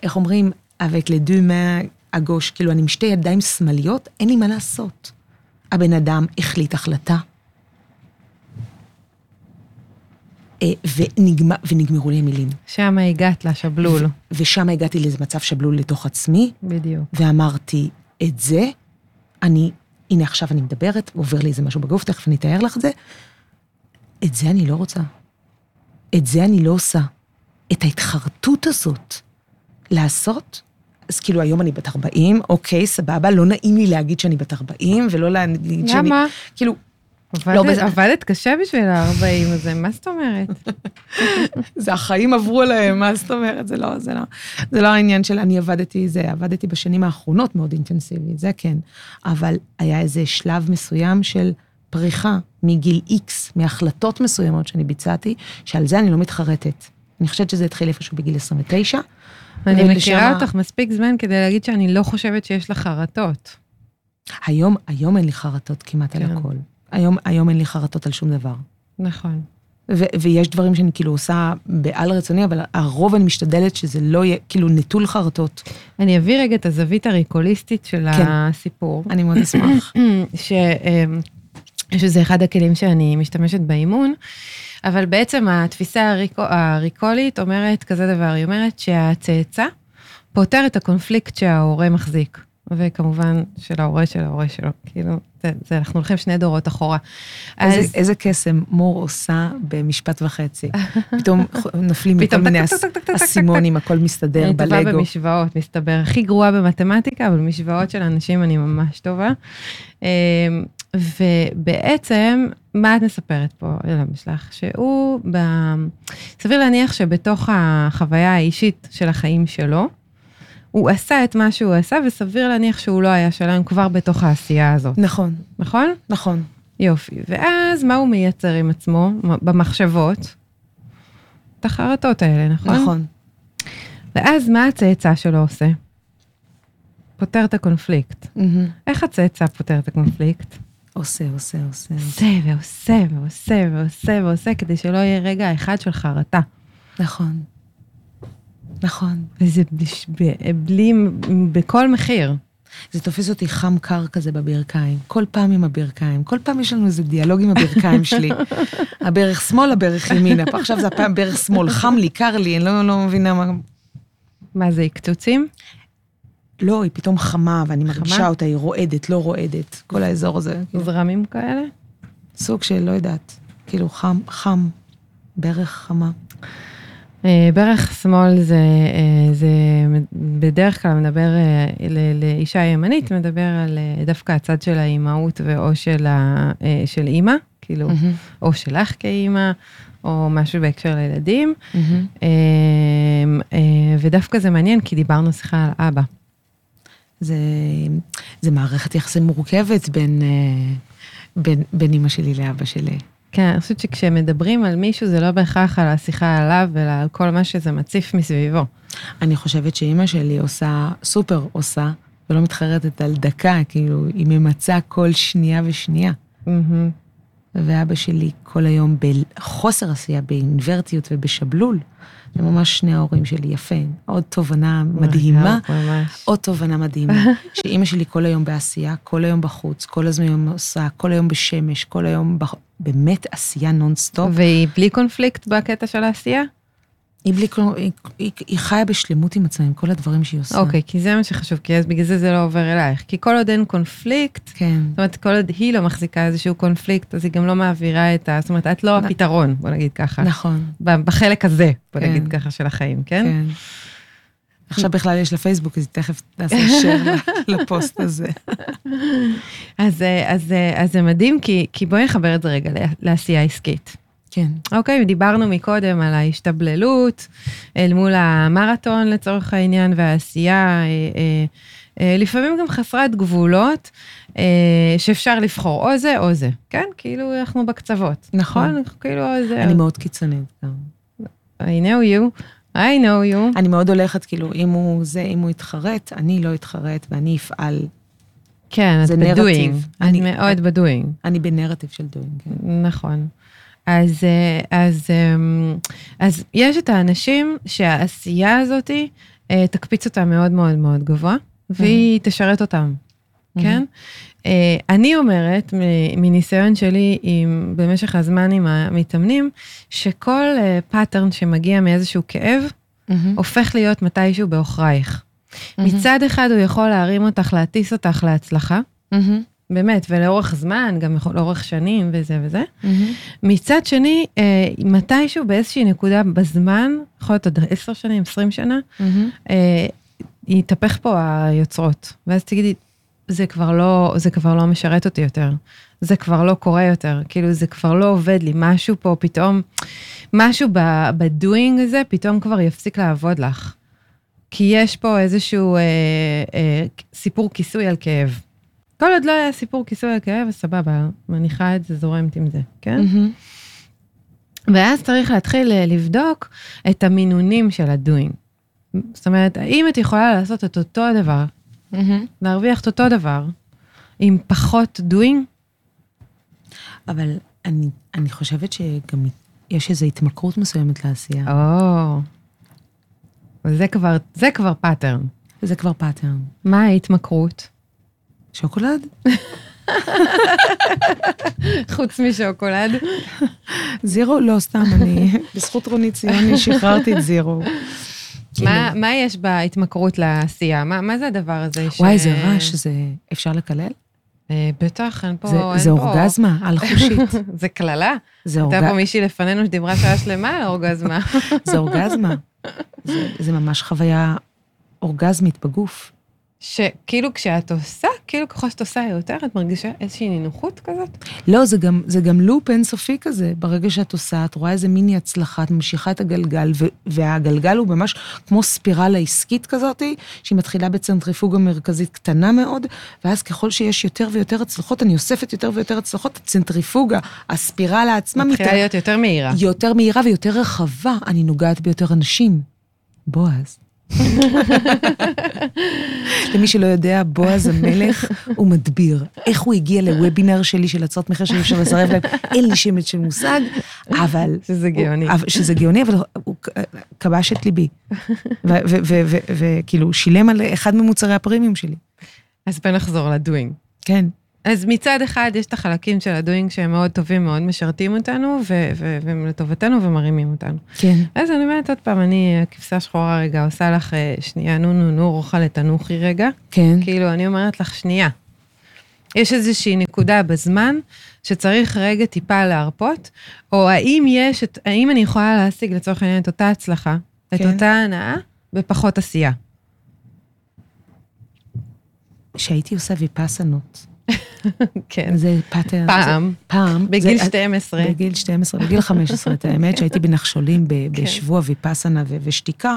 איך אומרים, avec les deux mains כאילו אני עם שתי ידיים שמאליות, אין לי מה לעשות. הבן אדם החליט החלטה. אה, ונגמר, ונגמרו לי המילים. שם הגעת לשבלול. ושם הגעתי לאיזה מצב שבלול לתוך עצמי, בדיוק. ואמרתי, את זה, אני, הנה עכשיו אני מדברת, עובר לי איזה משהו בגוף, תכף אני אתאר לך את זה, את זה אני לא רוצה. את זה אני לא עושה. את ההתחרטות הזאת לעשות, אז כאילו היום אני בת 40, אוקיי, סבבה, לא נעים לי להגיד שאני בת 40, ולא להגיד שאני... למה? כאילו, עבדת, בזה- עבדת קשה בשביל ה-40 הזה, מה זאת אומרת? זה החיים עברו עליהם, מה זאת אומרת? זה לא, זה לא, זה לא העניין של אני עבדתי, זה עבדתי בשנים האחרונות מאוד אינטנסיבית, זה כן. אבל היה איזה שלב מסוים של פריחה מגיל איקס, מהחלטות מסוימות שאני ביצעתי, שעל זה אני לא מתחרטת. אני חושבת שזה התחיל איפשהו בגיל 29. אני מכירה ה- אותך מספיק זמן כדי להגיד שאני לא חושבת שיש לך חרטות. היום, היום אין לי חרטות כמעט על כן. הכל. היום, היום אין לי חרטות על שום דבר. נכון. ו- ויש דברים שאני כאילו עושה בעל רצוני, אבל הרוב אני משתדלת שזה לא יהיה, כאילו נטול חרטות. אני אביא רגע את הזווית הריקוליסטית של כן. הסיפור. אני מאוד אשמח. ש... אמ, שזה אחד הכלים שאני משתמשת באימון, אבל בעצם התפיסה הריקו, הריקולית אומרת כזה דבר, היא אומרת שהצאצא פותר את הקונפליקט שההורה מחזיק, וכמובן של ההורה של ההורה שלו, כאילו, זה, זה, אנחנו הולכים שני דורות אחורה. אז איזה, איזה קסם מור עושה במשפט וחצי. פתאום נופלים מכל מיני. אסימונים, הכל מסתדר אני טובה בלגו. במשוואות, מסתבר. הכי גרועה במתמטיקה, אבל במשוואות של אנשים אני ממש טובה. ובעצם, מה את מספרת פה לאבא שלך? שהוא, ב... סביר להניח שבתוך החוויה האישית של החיים שלו, הוא עשה את מה שהוא עשה, וסביר להניח שהוא לא היה שלם כבר בתוך העשייה הזאת, נכון, נכון? נכון. יופי. ואז מה הוא מייצר עם עצמו במחשבות? את החרטות האלה, נכון? נכון. ואז מה הצאצא שלו עושה? פותר את הקונפליקט. מהמם. איך הצאצא פותר את הקונפליקט? עושה, עושה, עושה. עושה ועושה ועושה ועושה ועושה, כדי שלא יהיה רגע אחד של חרטה. נכון. נכון. וזה בש- ב- בלי, בכל מחיר. זה תופס אותי חם קר כזה בברכיים. כל פעם עם הברכיים. כל פעם יש לנו איזה דיאלוג עם הברכיים שלי. הברך שמאל, הברך ימינה. פה עכשיו זה הפעם ברך שמאל. חם לי, קר לי, אני לא, לא מבינה מה... מה זה, קצוצים? לא, היא פתאום חמה, ואני חמה? מרגישה אותה, היא רועדת, לא רועדת. כל האזור הזה. כאילו, זרמים כאלה? סוג של, לא יודעת, כאילו חם, חם, ברך חמה. אה, ברך שמאל זה, אה, זה בדרך כלל מדבר אה, לאישה ימנית, מדבר על דווקא הצד של האימהות ואו של, ה- של אימא, כאילו, מהמם, או שלך כאימא, או משהו בהקשר לילדים. אה, ודווקא זה מעניין, כי דיברנו שיחה על אבא. זה, זה מערכת יחסים מורכבת בין, אה, בין, בין אימא שלי לאבא שלי. כן, אני חושבת שכשמדברים על מישהו, זה לא בהכרח על השיחה עליו, אלא על כל מה שזה מציף מסביבו. אני חושבת שאימא שלי עושה, סופר עושה, ולא מתחרטת על דקה, כאילו, היא ממצה כל שנייה ושנייה. מהמם. ואבא שלי כל היום בחוסר עשייה, באינוורטיות ובשבלול. זה ממש שני ההורים שלי, יפה. עוד תובנה מדהימה, ממש. עוד תובנה מדהימה. שאימא שלי כל היום בעשייה, כל היום בחוץ, כל הזמן עושה, כל היום בשמש, כל היום, בח... באמת עשייה נונסטופ. והיא בלי קונפליקט בקטע של העשייה? היא, בלי, כל- היא, היא, היא חיה בשלמות עם עצמה, עם כל הדברים שהיא עושה. אוקיי, כי זה מה שחשוב, כי אז בגלל זה זה לא עובר אלייך. כי כל עוד אין קונפליקט, כן. זאת אומרת, כל עוד היא לא מחזיקה איזשהו קונפליקט, אז היא גם לא מעבירה את ה... זאת אומרת, את לא נ- הפתרון, בוא נגיד ככה. נכון, בחלק הזה, בוא כן. נגיד ככה, של החיים, כן? כן. עכשיו בכלל יש לה פייסבוק, אז תכף תעשה share לפוסט הזה. אז, אה, אז, אה, אז זה מדהים, כי, כי בואי נחבר את זה רגע לעשייה עסקית. כן. אוקיי, דיברנו מקודם על ההשתבללות אל מול המרתון לצורך העניין והעשייה, אה, אה, אה, לפעמים גם חסרת גבולות, אה, שאפשר לבחור או זה או זה, כן? כאילו אנחנו בקצוות. נכון. אנחנו כאילו או זה. אני מאוד קיצונית גם. I know you, I know you. אני מאוד הולכת, כאילו, אם הוא זה, אם הוא יתחרט, אני לא אתחרט ואני אפעל. כן, את ב doing. אני מאוד ב doing. אני בנרטיב של doing, כן. נכון. אז, אה, אז, אמ, אז יש את האנשים שהעשייה הזאת אה, תקפיץ אותם מאוד מאוד מאוד גבוה, והיא תשרת אותם, כן? אה, אני אומרת, מניסיון שלי עם, במשך הזמן עם המתאמנים, שכל pattern שמגיע מאיזשהו כאב, מהמם. הופך להיות מתישהו בעוכרייך. מצד אחד הוא יכול להרים אותך, להטיס אותך להצלחה, מהמם. באמת, ולאורך זמן, גם לאורך שנים וזה וזה. מהמם. מצד שני, אה, מתישהו באיזושהי נקודה בזמן, יכול להיות עוד עשר שנים, עשרים שנה, מהמם. אה, יתהפך פה היוצרות. ואז תגידי, זה כבר לא, זה כבר לא משרת אותי יותר. זה כבר לא קורה יותר. כאילו, זה כבר לא עובד לי. משהו פה פתאום, משהו בדואינג הזה, פתאום כבר יפסיק לעבוד לך. כי יש פה איזשהו אה, אה, סיפור כיסוי על כאב. כל עוד לא היה סיפור כיסוי על כאב, אז סבבה, מניחה את זה, זורמת עם זה, כן? ואז צריך להתחיל אה, לבדוק את המינונים של הדוינג. זאת אומרת, האם את יכולה לעשות את אותו הדבר. להרוויח את אותו דבר, עם פחות doing? אבל אני, אני חושבת שגם יש איזו התמכרות מסוימת לעשייה. או, זה כבר, זה כבר pattern. זה כבר pattern. מה ההתמכרות? שוקולד? חוץ משוקולד. זירו? לא, סתם, אני, בזכות רונית ציוני שחררתי את זירו. מה, מה יש בהתמכרות לעשייה? מה, מה זה הדבר הזה? ש... וואי, זה רעש, זה... אפשר לקלל? אה, בטח, אין פה... זה, אין זה פה- אורגזמה על-חושית. זה קללה. זה, הייתה אורג... פה מישהי לפנינו שדיברה שעה שלמה על אורגזמה. זה אורגזמה. זה, זה ממש חוויה אורגזמית בגוף. שכאילו כשאת עושה, כאילו ככל שאת עושה יותר, את מרגישה איזושהי נינוחות כזאת? לא, זה גם, זה גם לופ אינסופי כזה. ברגע שאת עושה, את רואה איזה מיני הצלחה, את ממשיכה את הגלגל, ו- והגלגל הוא ממש כמו ספירלה עסקית כזאת, שהיא מתחילה בצנטריפוגה מרכזית קטנה מאוד, ואז ככל שיש יותר ויותר הצלחות, אני אוספת יותר ויותר הצלחות, הצנטריפוגה, הספירלה עצמה מתחילה להיות יותר מהירה. יותר מהירה ויותר רחבה, אני נוגעת ביותר אנשים. בועז. למי שלא יודע, בועז המלך הוא מדביר. איך הוא הגיע לוובינר שלי של הצעות מחיר שאי אפשר לסרב להם, אין לי שמץ של מושג, אבל... שזה גאוני. שזה גאוני, אבל הוא כבש את ליבי. וכאילו, שילם על אחד ממוצרי הפרימיום שלי. אז בוא נחזור לדוינג. כן. אז מצד אחד יש את החלקים של הדוינג שהם מאוד טובים, מאוד משרתים אותנו, והם לטובתנו ומרימים אותנו. כן. אז אני אומרת עוד פעם, אני, הכבשה שחורה רגע, עושה לך אה, שנייה, נו נו נו, רוחה לתנוחי רגע. כן. כאילו, אני אומרת לך, שנייה. יש איזושהי נקודה בזמן שצריך רגע טיפה להרפות, או האם יש, את, האם אני יכולה להשיג לצורך העניין את אותה הצלחה, את כן. אותה הנאה, בפחות עשייה. שהייתי עושה ויפאסנות. כן. זה pattern. פעם, פעם. בגיל זה- 12. בגיל 12, בגיל 15, את האמת שהייתי בנחשולים ב- כן. בשבוע ויפאסנה ו- ושתיקה,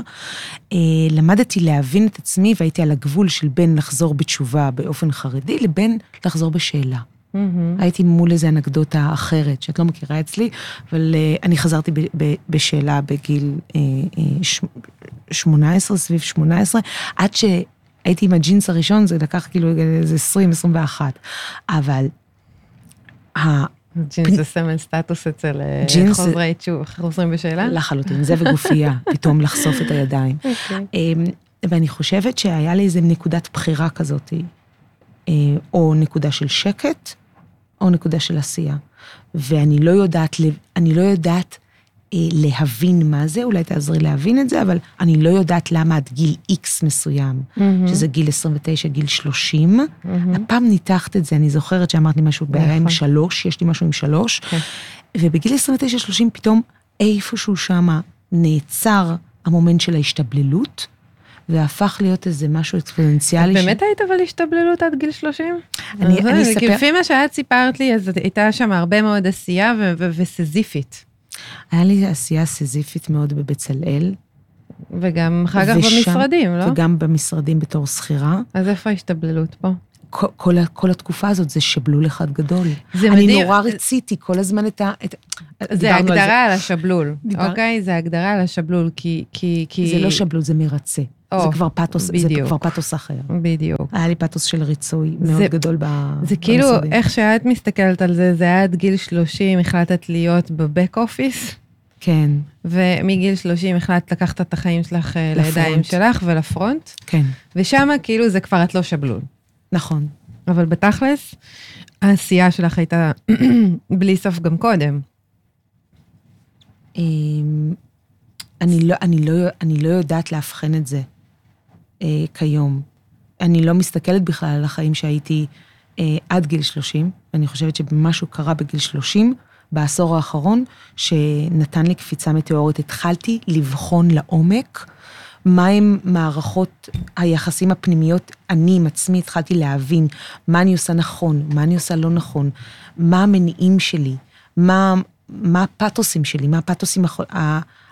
אה, למדתי להבין את עצמי והייתי על הגבול של בין לחזור בתשובה באופן חרדי לבין לחזור בשאלה. מהמם. הייתי מול איזו אנקדוטה אחרת, שאת לא מכירה אצלי, אבל uh, אני חזרתי ב- ב- בשאלה בגיל uh, uh, ש- 18, סביב 18, עד שהייתי עם הג'ינס הראשון, זה לקח כאילו איזה 20, 21. אבל ג'ינס זה סמל סטטוס אצל אה, חוזרי תשוב, חוזרים בשאלה? לחלוטין, זה וגופייה, פתאום לחשוף את הידיים. אוקיי. אמ, ואני חושבת שהיה לי איזה נקודת בחירה כזאת, אה, או נקודה של שקט, או נקודה של עשייה. ואני לא יודעת, אני לא יודעת להבין מה זה, אולי תעזרי להבין את זה, אבל אני לא יודעת למה עד גיל איקס מסוים, מהמם. שזה גיל 29, גיל 30, מהמם. הפעם ניתחת את זה, אני זוכרת שאמרת לי משהו בעיה עם נכון. שלוש, יש לי משהו עם שלוש, כן. ובגיל 29-30 פתאום איפשהו שמה נעצר המומנט של ההשתבללות, והפך להיות איזה משהו אקספוננציאלי. ש- באמת היית אבל השתבללות עד גיל 30? אני- אני אספר- לפי מה שאת סיפרת לי, אז הייתה שם הרבה מאוד עשייה ו- ו- וסזיפית. היה לי עשייה סיזיפית מאוד בבצלאל, וגם אחר כך ושם- במשרדים, לא? וגם במשרדים בתור שכירה. אז איפה ההשתבללות פה? כל, כל, כל התקופה הזאת זה שבלול אחד גדול. זה אני מדהים. נורא רציתי כל הזמן את ה... את... זה דיברנו על הגדרה על השבלול, דיבר- אוקיי? זה הגדרה על השבלול, כי... כי, כי... זה לא שבלול, זה מרצה. או, זה כבר פתוס, זה בדיוק. כבר פתוס אחר. בדיוק. היה לי פתוס של ריצוי מאוד זה- גדול ב- זה כאילו, במשרדים. איך שאת מסתכלת על זה, זה עד גיל 30 החלטת להיות בבק אופיס, כן, ומגיל 30 החלטת לקחת את החיים שלך אה, לפרונט. לידיים שלך ולפרונט, כן, ושם כאילו זה כבר את לא שבלול. נכון. אבל בתכלס, העשייה שלך הייתה בלי סוף גם קודם. אמ, אני לא, אני לא, אני לא יודעת לאבחן את זה אה, כיום. אני לא מסתכלת בכלל על החיים שהייתי אה, עד גיל 30, ואני חושבת שמשהו קרה בגיל 30, בעשור האחרון, שנתן לי קפיצה מטאורית. התחלתי לבחון לעומק מהם מערכות היחסים הפנימיות, אני עם עצמי התחלתי להבין מה אני עושה נכון, מה אני עושה לא נכון, מה המניעים שלי, מה, מה הפתוסים שלי, מה הפתוסים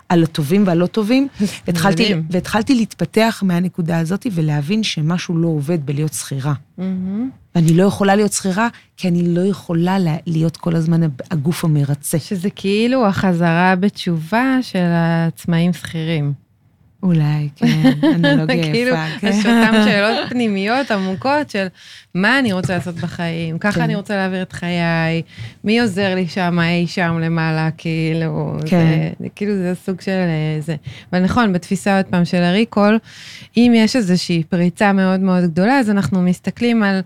על הטובים והלא טובים. התחלתי. והתחלתי להתפתח מהנקודה הזאת ולהבין שמשהו לא עובד בלהיות שכירה. מהמם. ואני לא יכולה להיות שכירה, כי אני לא יכולה לה- להיות כל הזמן הגוף המרצה. שזה כאילו החזרה בתשובה של העצמאים שכירים. אולי, כן, אנלוגיה כאילו, יפה, אז כן. שאותן שאלות פנימיות עמוקות של מה אני רוצה לעשות בחיים, ככה כן. אני רוצה להעביר את חיי, מי עוזר לי שם, אי שם למעלה, כאילו, כן. זה, זה כאילו זה סוג של אה, זה. אבל נכון, בתפיסה עוד פעם של הריקול, אם יש איזושהי פריצה מאוד מאוד גדולה, אז אנחנו מסתכלים על...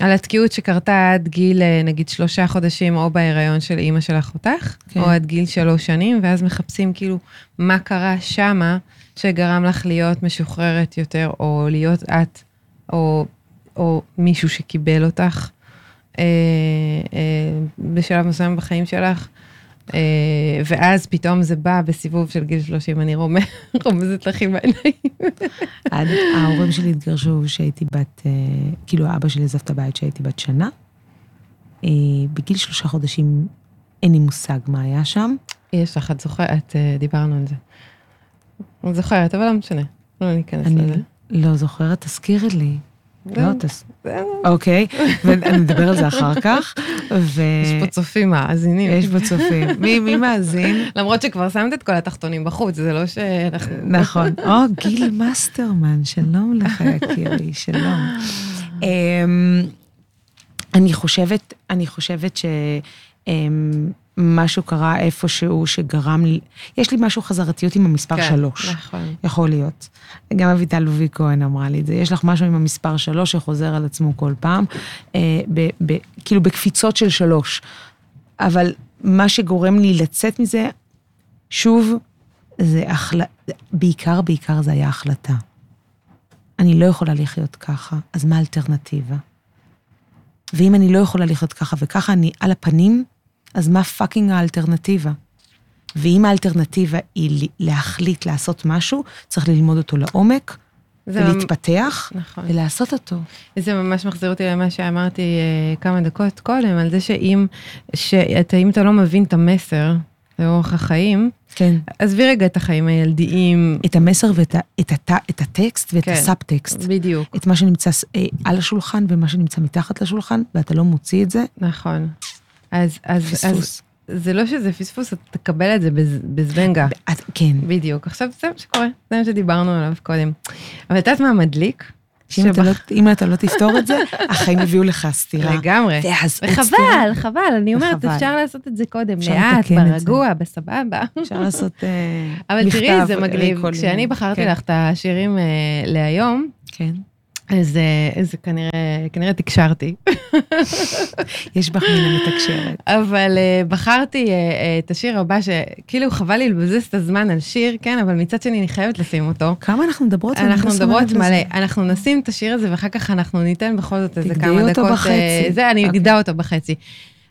על התקיעות שקרתה עד גיל, אה, נגיד, שלושה חודשים, או בהיריון של אימא של אחותך, כן. או עד גיל שלוש שנים, ואז מחפשים כאילו מה קרה שמה שגרם לך להיות משוחררת יותר, או להיות את, או, או מישהו שקיבל אותך אה, אה, בשלב מסוים בחיים שלך. אה, ואז פתאום זה בא בסיבוב של גיל 30, אני רומז- רומזת לך עם העיניים. ההורים שלי התגרשו כשהייתי בת, אה, כאילו אבא שלי עזב את הבית כשהייתי בת שנה. אה, בגיל שלושה חודשים אין לי מושג מה היה שם. יש לך, את זוכרת, אה, דיברנו על זה. את זוכרת, אבל לא משנה, לא ניכנס אני לזה. לא זוכרת, תזכירי לי. לא, לא, תס... בסדר. אוקיי, ונדבר על זה אחר כך. ו... יש פה צופים מאזינים. יש פה צופים. מי, מי מאזין? למרות שכבר שמת את כל התחתונים בחוץ, זה לא שאנחנו... נכון. או, גיל מאסטרמן, שלום לך, יקירי, שלום. אמ, אני חושבת, אני חושבת שמשהו קרה איפשהו שגרם לי, יש לי משהו חזרתיות עם המספר כן, שלוש. נכון. יכול להיות. גם אביטל לוי כהן אמרה לי את זה. יש לך משהו עם המספר שלוש שחוזר על עצמו כל פעם, אה, ב, ב, כאילו בקפיצות של שלוש. אבל מה שגורם לי לצאת מזה, שוב, זה החלטה, בעיקר, בעיקר זה היה החלטה. אני לא יכולה לחיות ככה, אז מה האלטרנטיבה? ואם אני לא יכולה לחיות ככה וככה, אני על הפנים, אז מה fucking האלטרנטיבה? ואם האלטרנטיבה היא להחליט לעשות משהו, צריך ללמוד אותו לעומק, ולהתפתח, נכון. ולעשות אותו. זה ממש מחזיר אותי למה שאמרתי אה, כמה דקות קודם, על זה שאם, שאתה, אם אתה לא מבין את המסר לאורך החיים, כן. עזבי רגע את החיים הילדיים. את המסר ואת את הת, את הטקסט ואת כן. הסאבטקסט. בדיוק, את מה שנמצא אה, על השולחן ומה שנמצא מתחת לשולחן, ואתה לא מוציא את זה, נכון. אז, אז, אז פספוס. זה לא שזה פספוס, אתה תקבל את זה בז- בזבנגה. את- כן. בדיוק. עכשיו זה מה שקורה, זה מה שדיברנו עליו קודם. אבל את יודעת מה מדליק? שאם אתה שבח- לא- אם אתה לא תפתור את זה, החיים יביאו לך סתירה. לגמרי. ואז. וחבל, חבל, אני אומרת, וחבל. אפשר לעשות את זה קודם, לאט, את זה. ברגוע, בסבבה. אפשר לעשות אה, אבל מכתב תראי, זה מגניב, כשאני בחרתי כן, לך את השירים אה, להיום, כן. אז זה כנראה, כנראה תקשרתי. יש בך מן המתקשרת. אבל אה, בחרתי אה, אה, את השיר הבא, שכאילו חבל לי לבזבז את הזמן על שיר, כן, אבל מצד שני אני חייבת לשים אותו. כמה אנחנו מדברות? אנחנו מדברות. מלא, אנחנו נשים את השיר הזה ואחר כך אנחנו ניתן בכל זאת איזה תגדעי כמה אותו דקות. אה, בחצי. זה, אני אוקיי. אגדע אותו בחצי.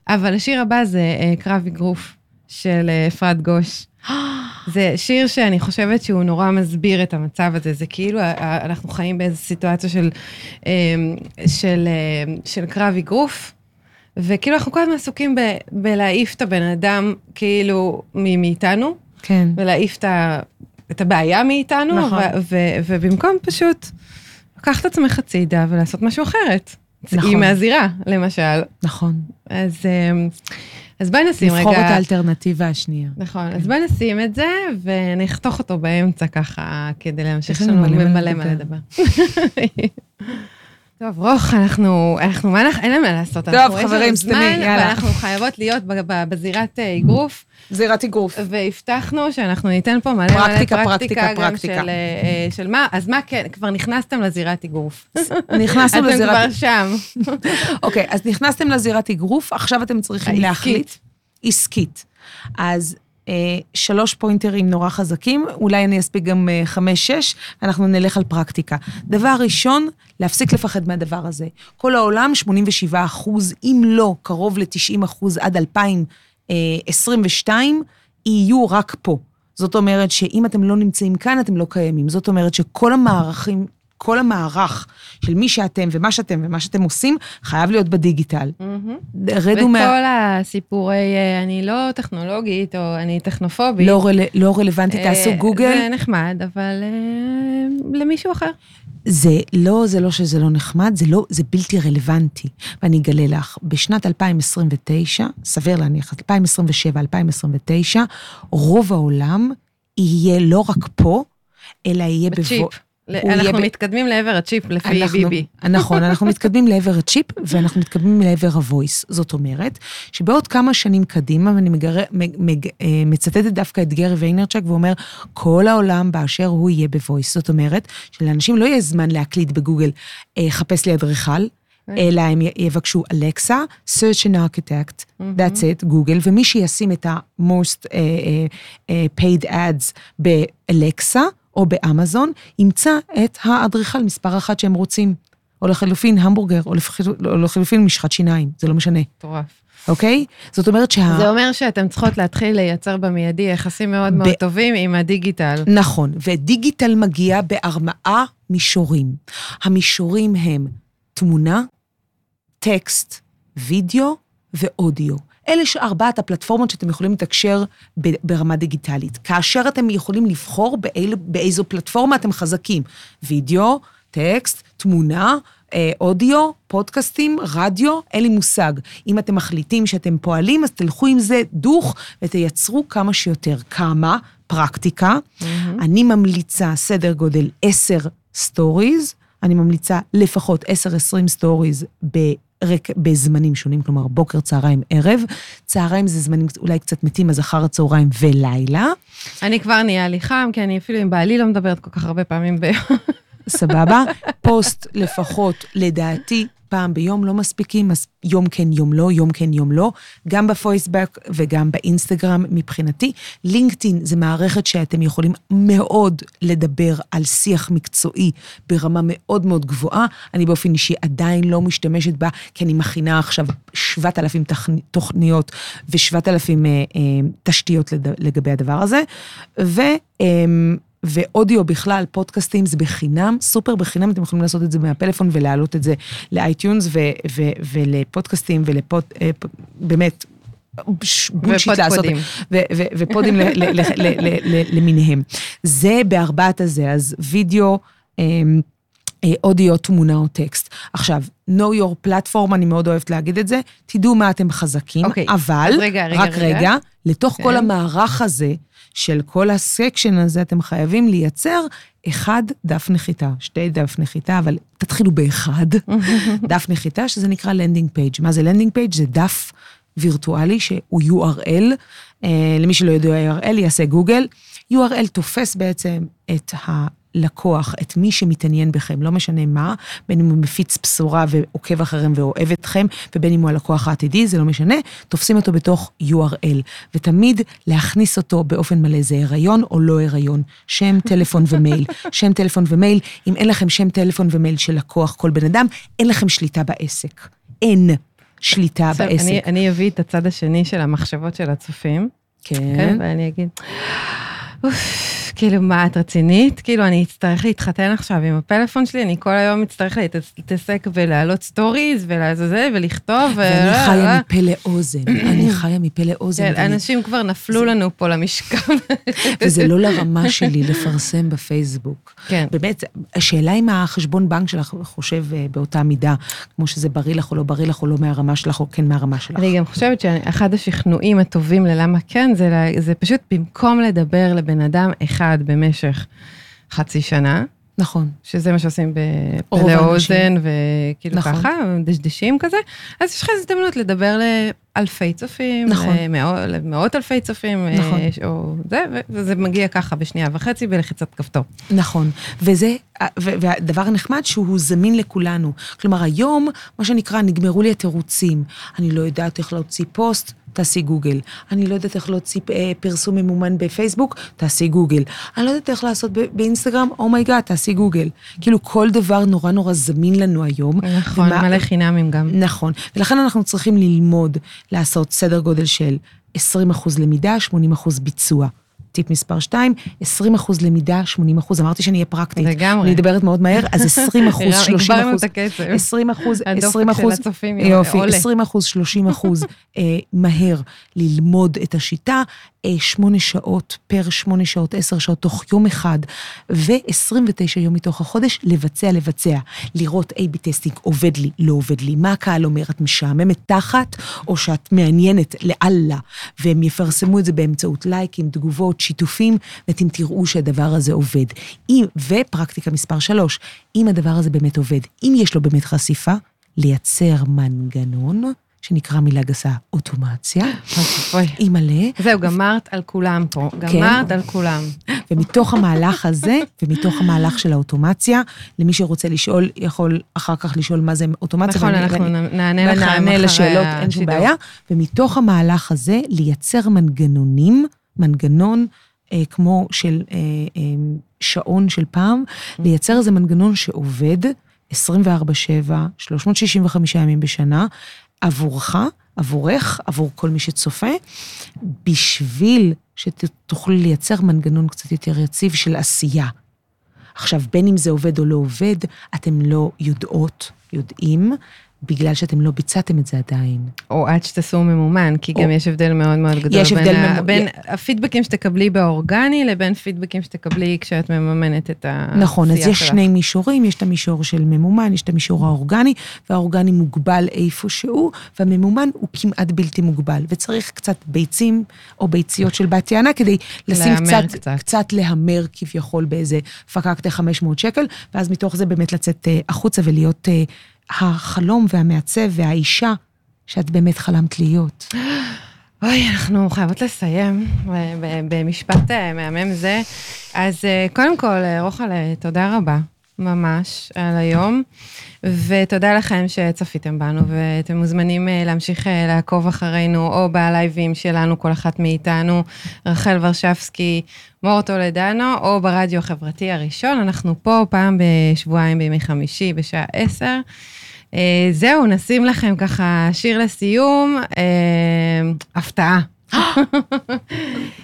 אבל השיר הבא זה קרב אגרוף של אפרת גוש. זה שיר שאני חושבת שהוא נורא מסביר את המצב הזה, זה כאילו אנחנו חיים באיזו סיטואציה של, אה, של, אה, של קרב אגרוף, וכאילו אנחנו כל הזמן עסוקים ב- בלהעיף את הבן אדם כאילו מ- מאיתנו, כן. ולהעיף את, ה, את הבעיה מאיתנו, נכון. ו, ו, ובמקום פשוט לקחת את עצמך הצידה ולעשות משהו אחרת. נכון. היא מהזירה, למשל. נכון. אז, אמ, אז בואי נשים רגע... לבחור את האלטרנטיבה השנייה. נכון, אז בואי נשים את זה, ונחתוך אותו באמצע ככה, כדי להמשיך, לנו לנו מלא מה מלא מה לדבר. טוב, רוח, אנחנו, אנחנו, מה אנחנו, אין לנו מה לעשות. טוב, אנחנו- חברים, סתמי, יאללה. ואנחנו חייבות להיות בזירת אה, אגרוף. זירת אגרוף. והבטחנו שאנחנו ניתן פה מלא פרקטיקה, מלא פרקטיקה, פרקטיקה, גם פרקטיקה. של, אה, של מה, אז מה כן, כבר נכנסתם לזירת אגרוף. נכנסנו אתם לזירת... כבר שם. אוקיי, אז נכנסתם לזירת אגרוף, עכשיו אתם צריכים. להחליט. עסקית. אז אה, שלוש פוינטרים נורא חזקים, אולי אני אספיק גם אה, חמש-שש, אנחנו נלך על פרקטיקה. דבר ראשון, להפסיק לפחד מהדבר הזה. כל העולם, 87 אחוז, אם לא קרוב ל-90 אחוז עד 2022, יהיו רק פה. זאת אומרת שאם אתם לא נמצאים כאן, אתם לא קיימים. זאת אומרת שכל המערכים, כל המערך של מי שאתם ומה שאתם ומה שאתם עושים, חייב להיות בדיגיטל. רדו מה... וכל הסיפורי, אה, אני לא טכנולוגית, או אני טכנופובית. לא, רל... לא רלוונטי, אה, תעשו גוגל. זה נחמד, אבל אה, למישהו אחר. זה לא, זה לא שזה לא נחמד, זה לא, זה בלתי רלוונטי. ואני אגלה לך, בשנת 2029, סביר להניח, 2027, 2029, רוב העולם יהיה לא רק פה, אלא יהיה בצ'יפ. בבוא... יהיה אנחנו מתקדמים לעבר הצ'יפ לפי אנחנו- ביבי. נכון, אנחנו מתקדמים לעבר הצ'יפ ואנחנו מתקדמים לעבר ה voice. זאת אומרת, שבעוד כמה שנים קדימה, ואני. אה, מצטטת דווקא את גרי ויינרצ'וק, והוא אומר, כל העולם באשר הוא יהיה ב voice. זאת אומרת, שלאנשים לא יהיה זמן להקליד בגוגל, אה, חפש לי אדריכל, אלא הם יבקשו אלקסה, search an architect, that's it, גוגל, ומי שישים את ה-most uh, uh, paid ads באלקסה או באמזון, ימצא את האדריכל מספר אחת שהם רוצים. או לחלופין המבורגר, או לחל- או לחלופין משחת שיניים, זה לא משנה, מטורף. אוקיי? זאת אומרת שה... זה אומר שאתם צריכות להתחיל לייצר במיידי יחסים מאוד מאוד ב- טובים עם הדיגיטל. נכון, ודיגיטל מגיע בארבעה מישורים. המישורים הם תמונה, טקסט, וידאו ואודיו. אלה ארבעת הפלטפורמות שאתם יכולים לתקשר ב- ברמה דיגיטלית. כאשר אתם יכולים לבחור באיל, באיזו פלטפורמה אתם חזקים. וידאו, טקסט, תמונה, אה, אודיו, פודקאסטים, רדיו, אין לי מושג. אם אתם מחליטים שאתם פועלים, אז תלכו עם זה דוך ותייצרו כמה שיותר. כמה? פרקטיקה. אני ממליצה סדר גודל 10 סטוריז, אני ממליצה לפחות 10-20 סטוריז ברק, בזמנים שונים, כלומר בוקר, צהריים, ערב. צהריים זה זמנים אולי קצת מתים, אז אחר הצהריים ולילה. אני כבר נהיה לי חם, כי אני אפילו עם בעלי לא מדברת כל כך הרבה פעמים ביום. סבבה? פוסט לפחות, לדעתי, פעם ביום לא מספיקים, אז יום כן, יום לא, יום כן, יום לא, גם בפייסבוק וגם באינסטגרם מבחינתי. לינקדאין זה מערכת שאתם יכולים מאוד לדבר על שיח מקצועי ברמה מאוד מאוד גבוהה. אני באופן אישי עדיין לא משתמשת בה, כי אני מכינה עכשיו 7,000 תוכניות ו-7,000 אה, אה, תשתיות לגבי הדבר הזה. ו... אה, ואודיו בכלל, פודקאסטים זה בחינם, סופר בחינם, אתם יכולים לעשות את זה מהפלאפון ולהעלות את זה ל iTunes ולפודקאסטים ולפוד... אה, באמת, bullshit לעשות, ופודים למיניהם. זה בארבעת הזה, אז וידאו, אמ, אודיו, תמונה או טקסט. עכשיו, know your platform, אני מאוד אוהבת להגיד את זה, תדעו מה אתם חזקים, okay. אוקיי, אבל, רגע, רגע, רק רגע, רגע לתוך okay. כל כן. המערך הזה, של כל ה section הזה, אתם חייבים לייצר אחד דף נחיתה, שתי דף נחיתה, אבל תתחילו באחד, דף נחיתה, שזה נקרא landing page. מה זה landing page? זה דף וירטואלי שהוא URL. אה, למי שלא יודע URL, יעשה גוגל. URL תופס בעצם את ה... לקוח, את מי שמתעניין בכם, לא משנה מה, בין אם הוא מפיץ בשורה ועוקב אחריהם ואוהב אתכם, ובין אם הוא הלקוח העתידי, זה לא משנה, תופסים אותו בתוך URL. ותמיד להכניס אותו באופן מלא, זה הריון או לא הריון, שם, טלפון ומייל. שם, טלפון ומייל, אם אין לכם שם, טלפון ומייל של לקוח, כל בן אדם, אין לכם שליטה בעסק. אין שליטה עכשיו, בעסק. אני, אני אביא את הצד השני של המחשבות של הצופים. כן. כן ואני אגיד, אוף. כאילו, מה, את רצינית? כאילו, אני אצטרך להתחתן עכשיו עם הפלאפון שלי, אני כל היום אצטרך להתעסק ולהעלות סטוריז ולזה, ולכתוב. ואני חיה מפה לאוזן, אני חיה מפה לאוזן. כן, אנשים כבר נפלו לנו פה למשכב. וזה לא לרמה שלי לפרסם בפייסבוק. כן. באמת, השאלה אם החשבון בנק שלך חושב אה, באותה מידה, כמו שזה בריא לך או לא בריא לך, או לא מהרמה שלך, או כן מהרמה שלך. אני גם חושבת שאחד השכנועים הטובים ללמה כן, זה פשוט במקום לדבר לבן אדם אחד, אחד במשך חצי שנה. נכון. שזה מה שעושים בפה לאוזן, וכאילו נכון. ככה, דשדשים כזה, אז יש לך הזדמנות לדבר לאלפי צופים, נכון. למאות, למאות אלפי צופים, נכון. או זה, וזה מגיע ככה בשנייה וחצי בלחיצת כפתור. נכון, וזה, והדבר הנחמד שהוא זמין לכולנו. כלומר, היום, מה שנקרא, נגמרו לי התירוצים. אני לא יודעת איך להוציא פוסט, תעשי גוגל. אני לא יודעת איך להוציא אה, פרסום ממומן בפייסבוק, תעשי גוגל. אני לא יודעת איך לעשות באינסטגרם, oh my god, oh תעשי גוגל. כאילו, כל דבר נורא נורא זמין לנו היום. נכון, ומה, מלא חינמים גם. נכון, ולכן אנחנו צריכים ללמוד לעשות סדר גודל של 20 למידה, 80 ביצוע. טיפ מספר 2, 20 אחוז למידה, 80 אחוז, אמרתי שאני אהיה פרקטית. לגמרי. אני מדברת מאוד מהר, אז 20 אחוז, 30 אחוז. הגברנו את הקצב. 20 אחוז, 20 אחוז. יופי, 20 אחוז, 30 אחוז אה, מהר ללמוד את השיטה, שמונה שעות פר שמונה שעות, עשר שעות תוך יום אחד, ו-29 יום מתוך החודש לבצע, לבצע. לראות A-B testing, עובד לי, לא עובד לי, מה הקהל אומר, את משעממת תחת, או שאת מעניינת לאללה, והם יפרסמו את זה באמצעות לייקים, תגובות, שיתופים, ואתם תראו שהדבר הזה עובד. אם, ופרקטיקה מספר 3, אם הדבר הזה באמת עובד, אם יש לו באמת חשיפה, לייצר מנגנון שנקרא מילה גסה אוטומציה. אוי. מלא. זהו, גמרת על כולם פה. כן. גמרת על כולם. ומתוך המהלך הזה, ומתוך המהלך של האוטומציה, למי שרוצה לשאול, יכול אחר כך לשאול מה זה אוטומציה. נכון, אנחנו נענה לך ונענה לשאלות, אין שום בעיה. ומתוך המהלך הזה, לייצר מנגנונים, מנגנון אה, כמו של אה, אה, שעון של פעם, לייצר איזה מנגנון שעובד 24-7, 365 ימים בשנה, עבורך, עבורך, עבור כל מי שצופה, בשביל שתוכלי לייצר מנגנון קצת יותר יציב של עשייה. עכשיו, בין אם זה עובד או לא עובד, אתם לא יודעות, יודעים, בגלל שאתם לא ביצעתם את זה עדיין. או עד שתעשו ממומן, כי או... גם יש הבדל מאוד מאוד גדול. יש הבדל בין, ממ... בין הפידבקים שתקבלי באורגני לבין פידבקים שתקבלי כשאת מממנת את העשייה שלך. נכון, אז יש שלך. שני מישורים, יש את המישור של ממומן, יש את המישור האורגני, והאורגני מוגבל איפשהו, והממומן הוא כמעט בלתי מוגבל, וצריך קצת ביצים או ביציות של בת יענה כדי לשים קצת, קצת, קצת להמר כביכול באיזה פקקטה 500 שקל, ואז מתוך זה באמת לצאת uh, החוצה ולהיות... החלום והמעצב והאישה שאת באמת חלמת להיות. אוי, אנחנו חייבות לסיים במשפט אה, מהמם זה. אז אה, קודם כל, אה, רוחל, תודה רבה. ממש על היום, ותודה לכם שצפיתם בנו, ואתם מוזמנים אה, להמשיך אה, לעקוב אחרינו, או בלייבים שלנו, כל אחת מאיתנו, רחל ורשבסקי, מור טולדנו, או ברדיו החברתי הראשון. אנחנו פה פעם בשבועיים בימי חמישי בשעה עשר. אה, זהו, נשים לכם ככה שיר לסיום, הפתעה.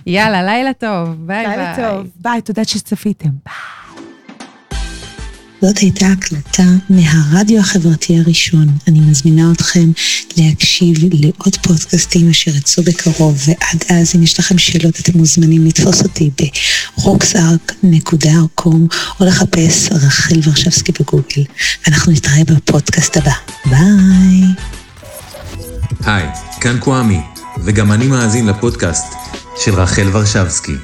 יאללה, לילה טוב, ביי ביי. לילה טוב, ביי, תודה שצפיתם. ביי. זאת הייתה הקלטה מהרדיו החברתי הראשון. אני מזמינה אתכם להקשיב לעוד פודקאסטים אשר יצאו בקרוב, ועד אז, אם יש לכם שאלות, אתם מוזמנים לתפוס אותי ב-rocksark.com או לחפש רחל ורשבסקי בגוגל. ואנחנו נתראה בפודקאסט הבא. ביי. היי, כאן קוואמי, וגם אני מאזין לפודקאסט של רחל ורשבסקי.